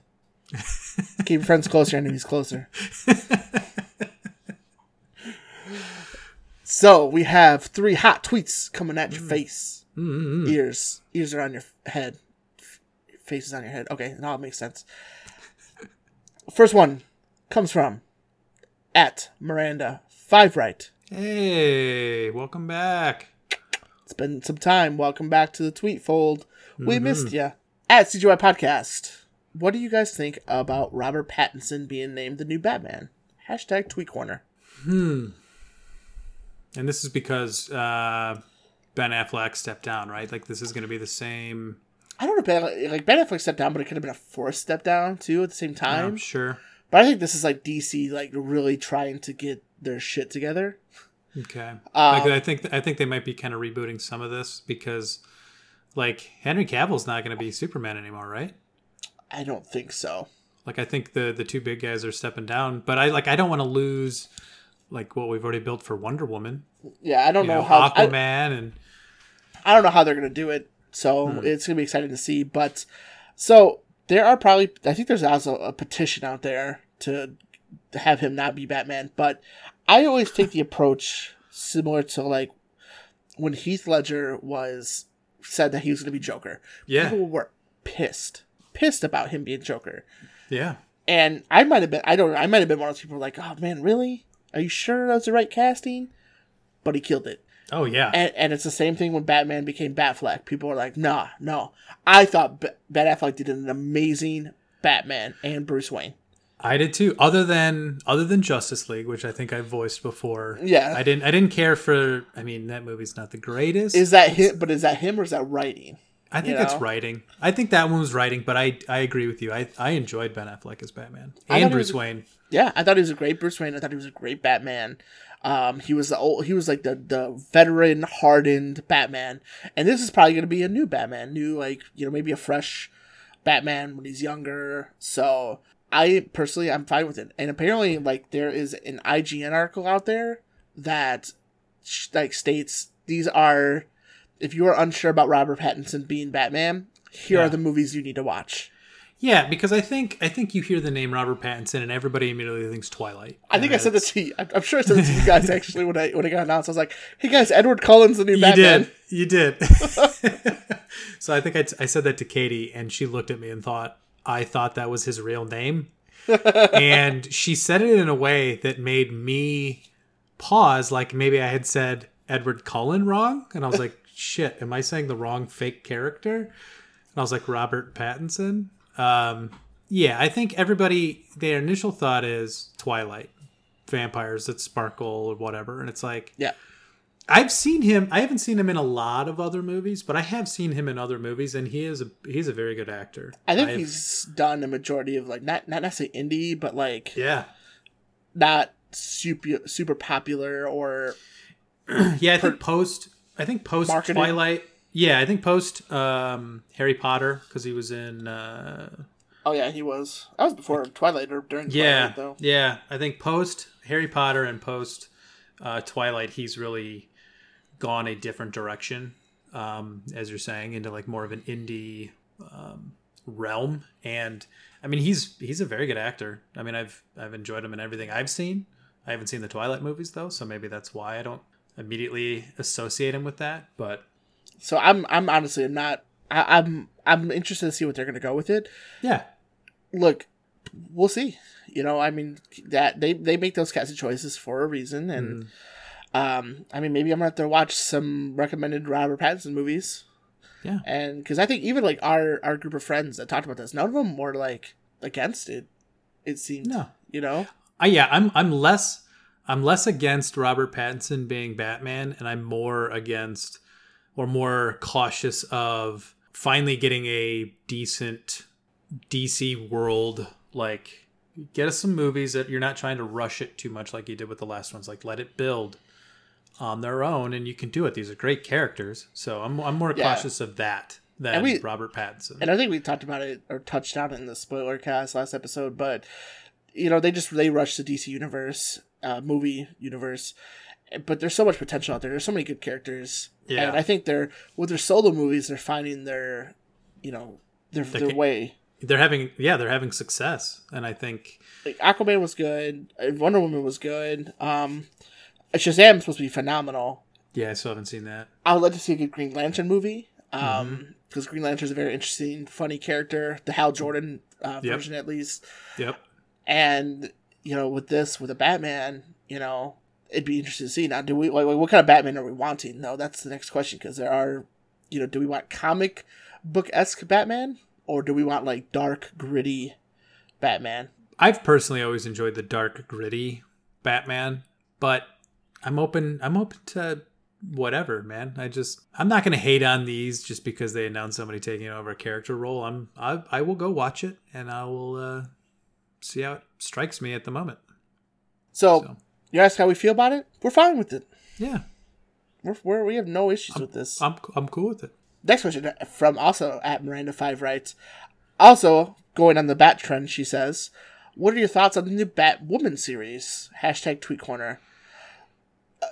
keep your friends closer, enemies closer. so we have three hot tweets coming at your mm. face. Mm-hmm. Ears, ears are on your head. F- Face is on your head. Okay, now it makes sense. First one comes from at Miranda Five Right. Hey, welcome back. It's been some time. Welcome back to the tweet fold. We mm-hmm. missed you At CGY Podcast. what do you guys think about Robert Pattinson being named the new Batman? Hashtag Tweet Corner. Hmm. And this is because uh, Ben Affleck stepped down, right? Like this is going to be the same. I don't know, Ben, like Ben Affleck stepped down, but it could have been a forced step down too at the same time. I'm sure. But I think this is like DC like really trying to get their shit together. Okay. Um, like, I think I think they might be kind of rebooting some of this because, like, Henry Cavill's not going to be Superman anymore, right? I don't think so. Like, I think the the two big guys are stepping down, but I like I don't want to lose like what we've already built for Wonder Woman, Yeah, I don't know, know, how I, Aquaman, and I don't know how they're gonna do it. So Hmm. it's gonna be exciting to see. But so there are probably I think there's also a petition out there to to have him not be Batman. But I always take the approach similar to like when Heath Ledger was said that he was gonna be Joker. yeah, People were pissed, pissed about him being Joker. yeah, And I might have been I don't know, I might have been one of those people like, oh man, really? Are you sure that was the right casting? But he killed it. oh yeah, And, and it's the same thing when Batman became Batfleck. People were like, nah, no. I thought B- Ben Affleck did an amazing Batman and Bruce Wayne. I did too. Other than other than Justice League, which I think I voiced before. Yeah. I didn't I didn't care for. I mean, that movie's not the greatest. Is that him? But is that him or is that writing? I think you it's writing. I think that one was writing, but I I agree with you. I I enjoyed Ben Affleck as Batman and Bruce was- Wayne. Yeah, I thought he was a great Bruce Wayne. I thought he was a great Batman. Um, he was the old, he was like the the veteran, hardened Batman, and this is probably going to be a new Batman, new like you know maybe a fresh Batman when he's younger. So I personally I'm fine with it. And apparently, like there is an IGN article out there that like states these are if you are unsure about Robert Pattinson being Batman, here Yeah. are the movies you need to watch. Yeah, because I think I think you hear the name Robert Pattinson and everybody immediately thinks Twilight. I think I said this to you. I'm sure I said this to you guys actually when I when it got announced. I was like, "Hey guys, Edward Cullen's the new You Batman." did. You did. so I think I, I said that to Katie, and she looked at me and thought I thought that was his real name, and she said it in a way that made me pause, like maybe I had said Edward Cullen wrong, and I was like, "Shit, am I saying the wrong fake character?" And I was like, "Robert Pattinson." Um, yeah, I think everybody their initial thought is Twilight, vampires that sparkle or whatever, and it's like. Yeah, I've seen him. I haven't seen him in a lot of other movies, but I have seen him in other movies, and he is a he's a very good actor. I think I've- he's done a majority of like not not necessarily indie, but like yeah not super super popular or yeah. I think post I think post. Twilight. Yeah, I think post um, Harry Potter because he was in. Uh, oh yeah, he was. That was before Twilight or during yeah, Twilight though. yeah. I think post Harry Potter and post uh, Twilight, he's really gone a different direction. Um, as you're saying, into like more of an indie um, realm, and I mean he's he's a very good actor. I mean I've I've enjoyed him in everything I've seen. I haven't seen the Twilight movies though, so maybe that's why I don't immediately associate him with that. But So I'm I'm honestly not. I, I'm I'm interested to see what they're gonna go with it. yeah, Look, we'll see. You know, I mean that they they make those casting choices for a reason, and um, I mean maybe I'm gonna have to watch some recommended Robert Pattinson movies. Yeah. and because I think even like our our group of friends that talked about this, none of them were like against it. It seemed, No. you know, I, yeah, I'm I'm less I'm less against Robert Pattinson being Batman, and I'm more against or more cautious of finally getting a decent DC world. Like, get us some movies that you're not trying to rush it too much, like you did with the last ones. Like, let it build on their own, and you can do it. These are great characters, so I'm I'm more Yeah. cautious of that than we- Robert Pattinson. and I think we talked about it or touched on it in the spoiler cast last episode, but you know they just they rushed the DC universe, uh, movie universe, but there's so much potential out there. There's so many good characters, Yeah. and I think they're with their solo movies, they're finding their, you know, their their way. they're having yeah, they're having success, and I think Like Aquaman was good, uh, Wonder Woman was good. Um, Shazam's supposed to be phenomenal. yeah, I still haven't seen that. I would like to see a good Green Lantern movie. Um, Mm-hmm. because Green Lantern's a very interesting, funny character, the Hal Jordan uh, Yep. version at least. Yep. And you know, with this, with a Batman, you know, it'd be interesting to see. Now, do we like what kind of Batman are we wanting? No, that's the next question because there are, you know, do we want comic book esque Batman or do we want like dark, gritty Batman? I've personally always enjoyed the dark, gritty Batman, but I'm open. I'm open to whatever, man. I just I'm not gonna hate on these just because they announced somebody taking over a character role. I'm I I will go watch it and I will uh, see how it strikes me at the moment. So, So. You ask how we feel about it? We're fine with it. Yeah, We're, we're we have no issues with this. I'm I'm cool with it. Next question from also at Miranda Five writes, also going on the Bat trend. She says, "What are your thoughts on the new Batwoman series?" Hashtag Tweet Corner.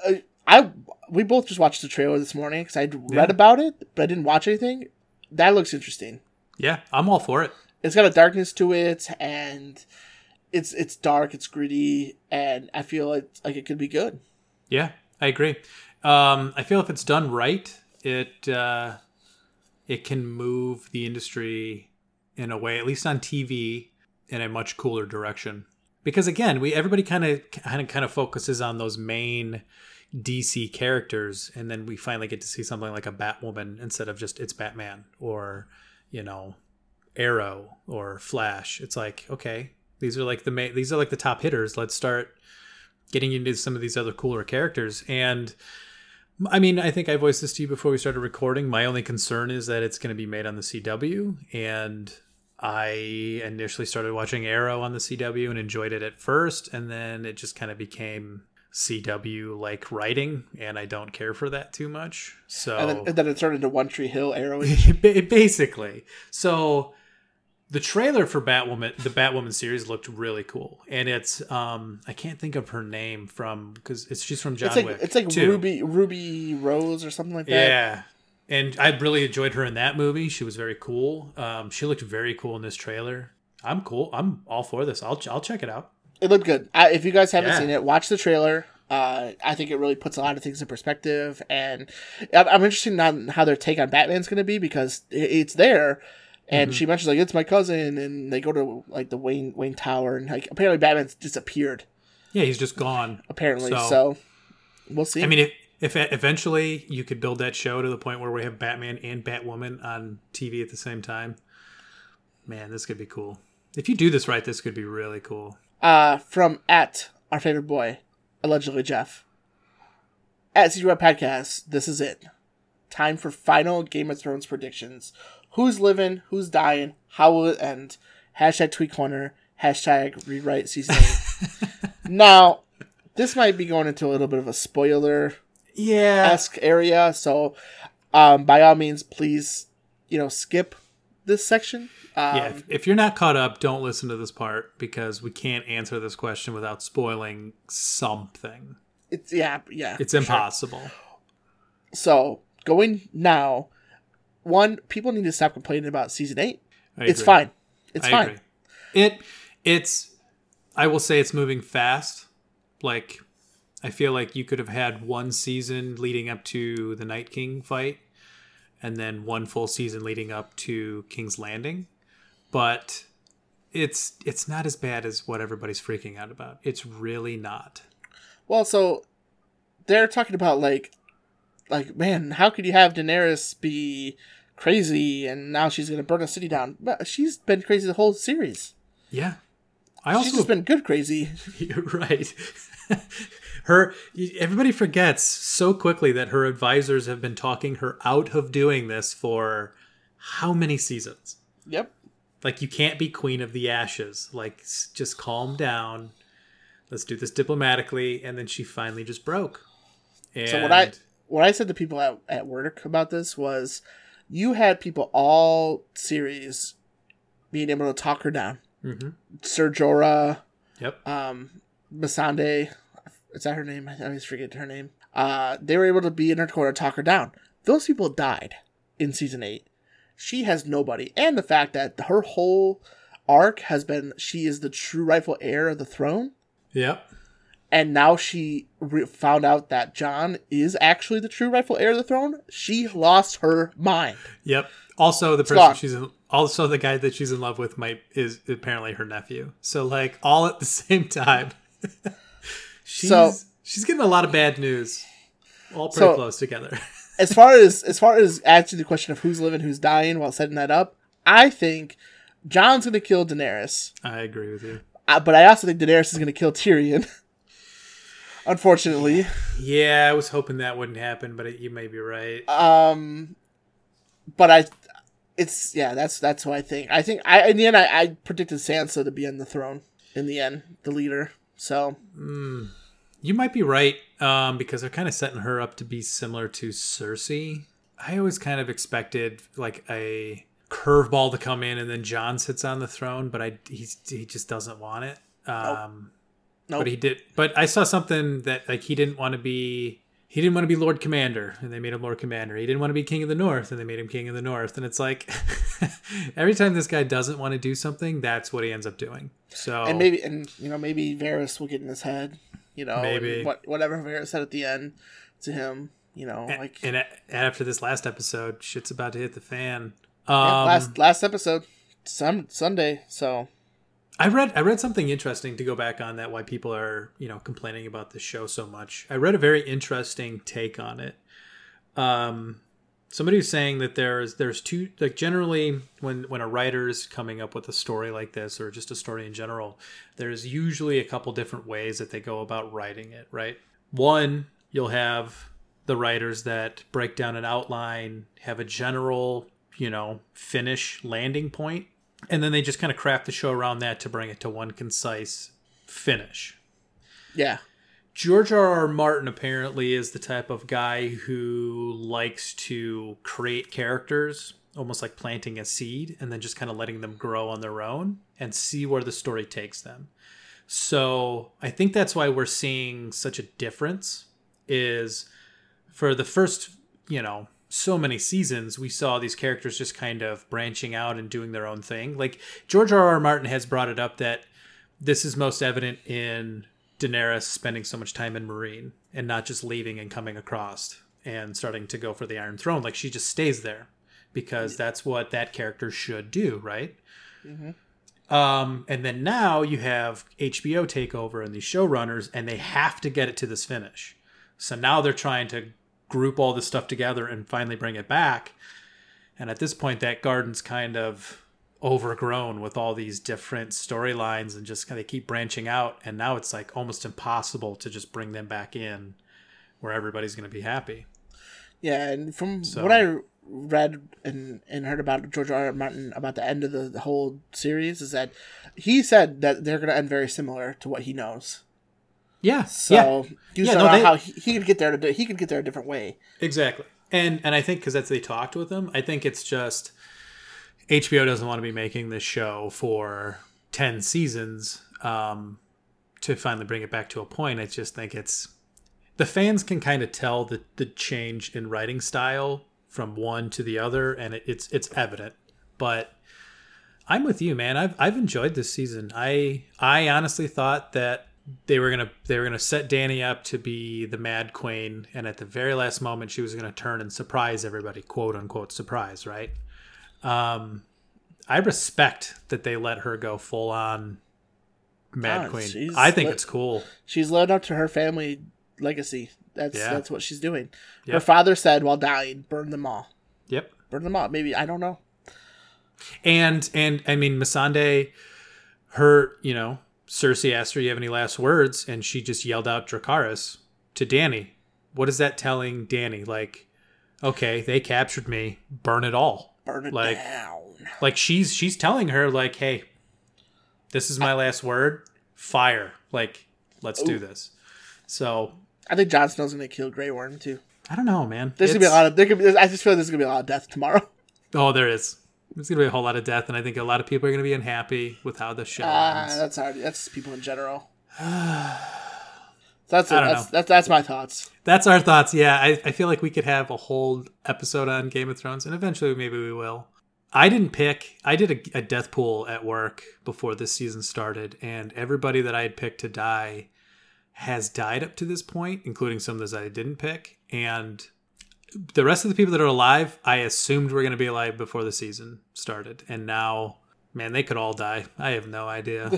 Uh, I we both just watched the trailer this morning because I'd read about it, but I didn't watch anything. That looks interesting. Yeah, I'm all for it. It's got a darkness to it, and it's it's dark, it's gritty, and I feel like like it could be good. Yeah, I agree. Um, I feel if it's done right, it uh, it can move the industry in a way, at least on TV, in a much cooler direction. Because again, we everybody kind of kind of kind of focuses on those main DC characters, and then we finally get to see something like a Batwoman instead of just it's Batman or you know Arrow or Flash. It's like okay, these are like the main, these are like the top hitters. Let's start getting into some of these other cooler characters. And I mean, I think I voiced this to you before we started recording. My only concern is that it's going to be made on the CW. And I initially started watching Arrow on the CW and enjoyed it at first. And then it just kind of became CW like writing. And I don't care for that too much. So And then, and then it turned into One Tree Hill Arrow. Basically. So the trailer for Batwoman, the Batwoman series looked really cool, and it's um I can't think of her name from because it's she's from John it's like Wick. it's like too. Ruby Ruby Rose or something like that. Yeah. And I really enjoyed her in that movie. She was very cool. Um, she looked very cool in this trailer. I'm cool. I'm all for this. I'll I'll check it out. It looked good. I, if you guys haven't Yeah. seen it, watch the trailer. Uh, I think it really puts a lot of things in perspective, and I'm, I'm interested in how their take on Batman's going to be because it's there. And she mentions like it's my cousin, and they go to like the Wayne Wayne Tower, and like apparently Batman's disappeared. Yeah, he's just gone. Apparently, So- so, we'll see. I mean, if if eventually you could build that show to the point where we have Batman and Batwoman on TV at the same time, man, this could be cool. If you do this right, this could be really cool. uh, from at our favorite boy, allegedly Jeff. At CG Podcast, this is it. Time for final Game of Thrones predictions. Who's living? Who's dying? How will it end? Hashtag Tweet Corner. Hashtag Rewrite Season 8. now, this might be going into a little bit of a spoiler Yeah, esque area, so um, by all means, please, you know, skip this section. Um, yeah. If, if you're not caught up, don't listen to this part because we can't answer this question without spoiling something. It's yeah, yeah. It's for sure. impossible. So going now, one people need to stop complaining about season eight. It's fine. It's I fine. agree. It it's I will say it's moving fast. Like I feel like you could have had one season leading up to the Night King fight and then one full season leading up to King's Landing. But it's it's not as bad as what everybody's freaking out about. It's really not. Well, so they're talking about like, like man, how could you have Daenerys be crazy and now she's gonna burn a city down? But she's been crazy the whole series. Yeah. I she's also just been good crazy. You're right. her everybody forgets so quickly that her advisors have been talking her out of doing this for how many seasons? Yep. Like you can't be queen of the ashes. Like just calm down. Let's do this diplomatically and then she finally just broke. And So what I what I said to people at, at work about this was, you had people all series being able to talk her down. Mhm. Sir Jorah, Yep. um, Missandei, is that her name? I always forget her name. Uh, they were able to be in her corner, talk her down. Those people died in season eight. She has nobody, and the fact that her whole arc has been she is the true rightful heir of the throne, Yep. And now she re- found out that Jon is actually the true rightful heir of the throne. She lost her mind. Yep. Also, the person she's in, also the guy that she's in love with might is apparently her nephew. So like all at the same time. she's So- she's getting a lot of bad news, all pretty So- close together. as far as as far as answering the question of who's living, who's dying, while setting that up, I think Jon's gonna kill Daenerys, I agree with you. uh, but I also think Daenerys is gonna kill Tyrion. Unfortunately, Yeah, I was hoping that wouldn't happen, but it, you may be right. um, but I, it's yeah, that's that's what I think. I think I in the end I, I predicted Sansa to be on the throne in the end, the leader. So You might be right, um, because they're kind of setting her up to be similar to Cersei. I always kind of expected like a curveball to come in and then Jon sits on the throne, but I he's, he just doesn't want it. Um, Nope. But he did. But I saw something that like he didn't want to be. He didn't want to be Lord Commander, and they made him Lord Commander. He didn't want to be King of the North, and they made him King of the North. And it's like every time this guy doesn't want to do something, that's what he ends up doing. So and maybe and you know maybe Varys will get in his head, you know, Maybe. what whatever Varys said at the end to him, you know, and, like and after this last episode, shit's about to hit the fan. yeah, Um, last last episode, some Sunday. So I read I read something interesting to go back on that why people are you know complaining about the show so much. I read a very interesting take on it. Um, somebody was saying that there's there's two like generally when when a writer's coming up with a story like this or just a story in general, there's usually a couple different ways that they go about writing it. Right, one you'll have the writers that break down an outline, have a general you know finish landing point and then they just kind of craft the show around that to bring it to one concise finish. yeah, George R. R. Martin apparently is the type of guy who likes to create characters, almost like planting a seed, and then just kind of letting them grow on their own and see where the story takes them. So I think that's why we're seeing such a difference. Is for the first, you know, so many seasons, we saw these characters just kind of branching out and doing their own thing. Like George R. R. Martin has brought it up that this is most evident in Daenerys spending so much time in Meereen and not just leaving and coming across and starting to go for the Iron Throne. Like she just stays there because that's what that character should do, right? Um, and then now you have HBO takeover and these showrunners, and they have to get it to this finish. So now they're trying to group all this stuff together and finally bring it back. And at this point, that garden's kind of overgrown with all these different storylines and just kind of keep branching out. And now it's like almost impossible to just bring them back in where everybody's going to be happy. yeah. And from So- what I read and and heard about George R. R. Martin about the end of the, the whole series is that he said that they're going to end very similar to what he knows. Yeah. So yeah. you Yeah, no, they- how he, he could get there to he could get there a different way. Exactly. And and I think because that's they talked with them, I think it's just HBO doesn't want to be making this show for ten seasons um, to finally bring it back to a point. I just think it's the fans can kind of tell the the change in writing style from one to the other, and it, it's it's evident. But I'm with you, man. I've I've enjoyed this season. I I honestly thought that they were gonna they were gonna set Dany up to be the Mad Queen, and at the very last moment, she was gonna turn and surprise everybody, quote unquote surprise, right? Um, I respect that they let her go full on Mad Oh, Queen. I think lit- it's cool. She's living up to her family legacy. That's Yeah. that's what she's doing. Her father said while dying, burn them all. Yep. Burn them all. Maybe I don't know. And and I mean Masande, her you know Cersei asked her, "Do "You have any last words?" And she just yelled out Dracarys to Dany. What is that telling Dany? Like, okay, they captured me. Burn it all. Burn it Like- down. Like she's she's telling her like, hey, this is my last word. Fire. Like, let's do this. So I think Jon Snow's gonna kill Grey Worm too. I don't know, man. There's gonna be a lot of. There could be, I just feel like there's gonna be a lot of death tomorrow. Oh, there is. There's gonna be a whole lot of death, and I think a lot of people are gonna be unhappy with how the show Ah, ends. that's hard. That's people in general. that's it. I don't That's, know. that's that's my thoughts. That's our thoughts. Yeah, I, I feel like we could have a whole episode on Game of Thrones, and eventually maybe we will. I didn't pick. I did a, a death pool at work before this season started, and everybody that I had picked to die has died up to this point, including some of those I didn't pick. And the rest of the people that are alive, I assumed were going to be alive before the season started, and now, man, they could all die. I have no idea.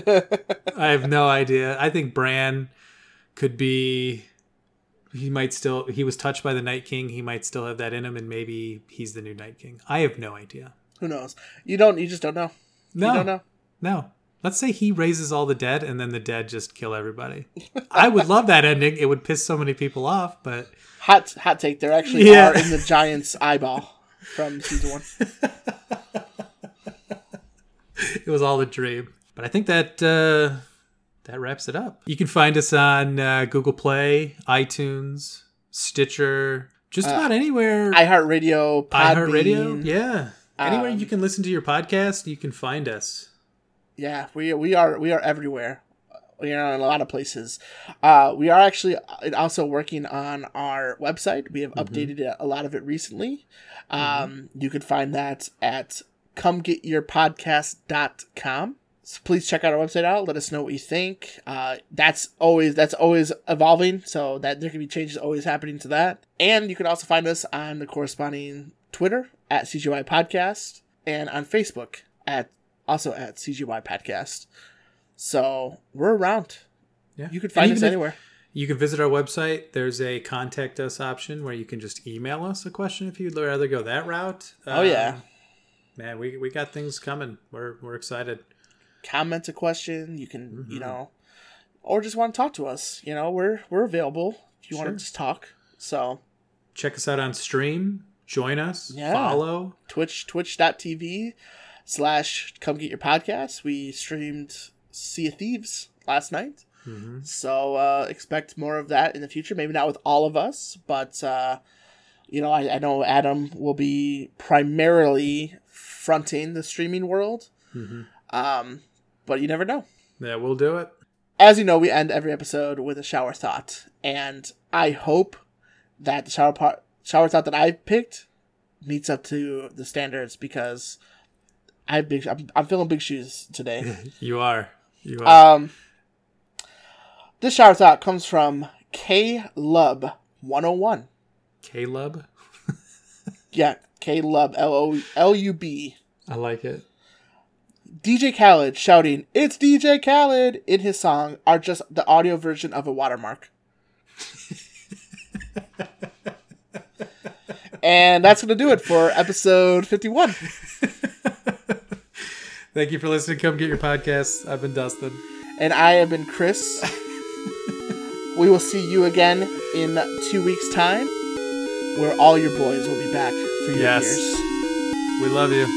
I have no idea. I think Bran could be he might still he was touched by the night king he might still have that in him and maybe he's the new night king i have no idea Who knows? You don't. You just don't know. No, You don't know. no. Let's say he raises all the dead, and then the dead just kill everybody. I would love that ending. It would piss so many people off, but Hot hot take. There actually Yeah. are in the Giants' eyeball from season one. it was all a dream. But I think that uh, that wraps it up. You can find us on uh, Google Play, iTunes, Stitcher, just about anywhere. iHeartRadio, iHeartRadio, yeah. Anywhere Um, you can listen to your podcast, you can find us. Yeah, we we are we are everywhere. We are in a lot of places. Uh, we are actually also working on our website. We have updated a lot of it recently. Um, You can find that at comegetyourpodcast.com. So please check out our website out. Let us know what you think. Uh, that's always that's always evolving, so that there can be changes always happening to that. And you can also find us on the corresponding Twitter at CGY Podcast and on Facebook at also at CGY Podcast. So we're around. Yeah. You And find us anywhere. You can visit our website. There's a contact us option where you can just email us a question if you'd rather go that route. Oh, yeah. Um, Man, we, we got things coming. We're we're excited. Comment a question. You can, Mm-hmm. you know, or just want to talk to us. You know, we're we're available if you want to just talk. So Check us out on stream. Join us. Yeah. Follow. Twitch twitch.tv slash come get your podcast. We streamed Sea of Thieves last night. hmm So uh, expect more of that in the future. Maybe not with all of us, but uh, you know, I, I know Adam will be primarily fronting the streaming world. hmm Um, but you never know. Yeah, we'll do it. As you know, we end every episode with a shower thought, and I hope that the shower part, shower thought that I picked meets up to the standards because I have big. I'm, I'm feeling big shoes today. You are. You are. Um, this shower thought comes from K Lub 101. Caleb. Yeah, K Lub L O L U B. I like it. DJ Khaled shouting, It's DJ Khaled in his song are just the audio version of a watermark. and that's going to do it for episode 51. Thank you for listening. Come get your podcast. I've been Dustin. And I have been Chris. we will see you again in two weeks' time, where all your boys will be back for your Yes. ears. We love you.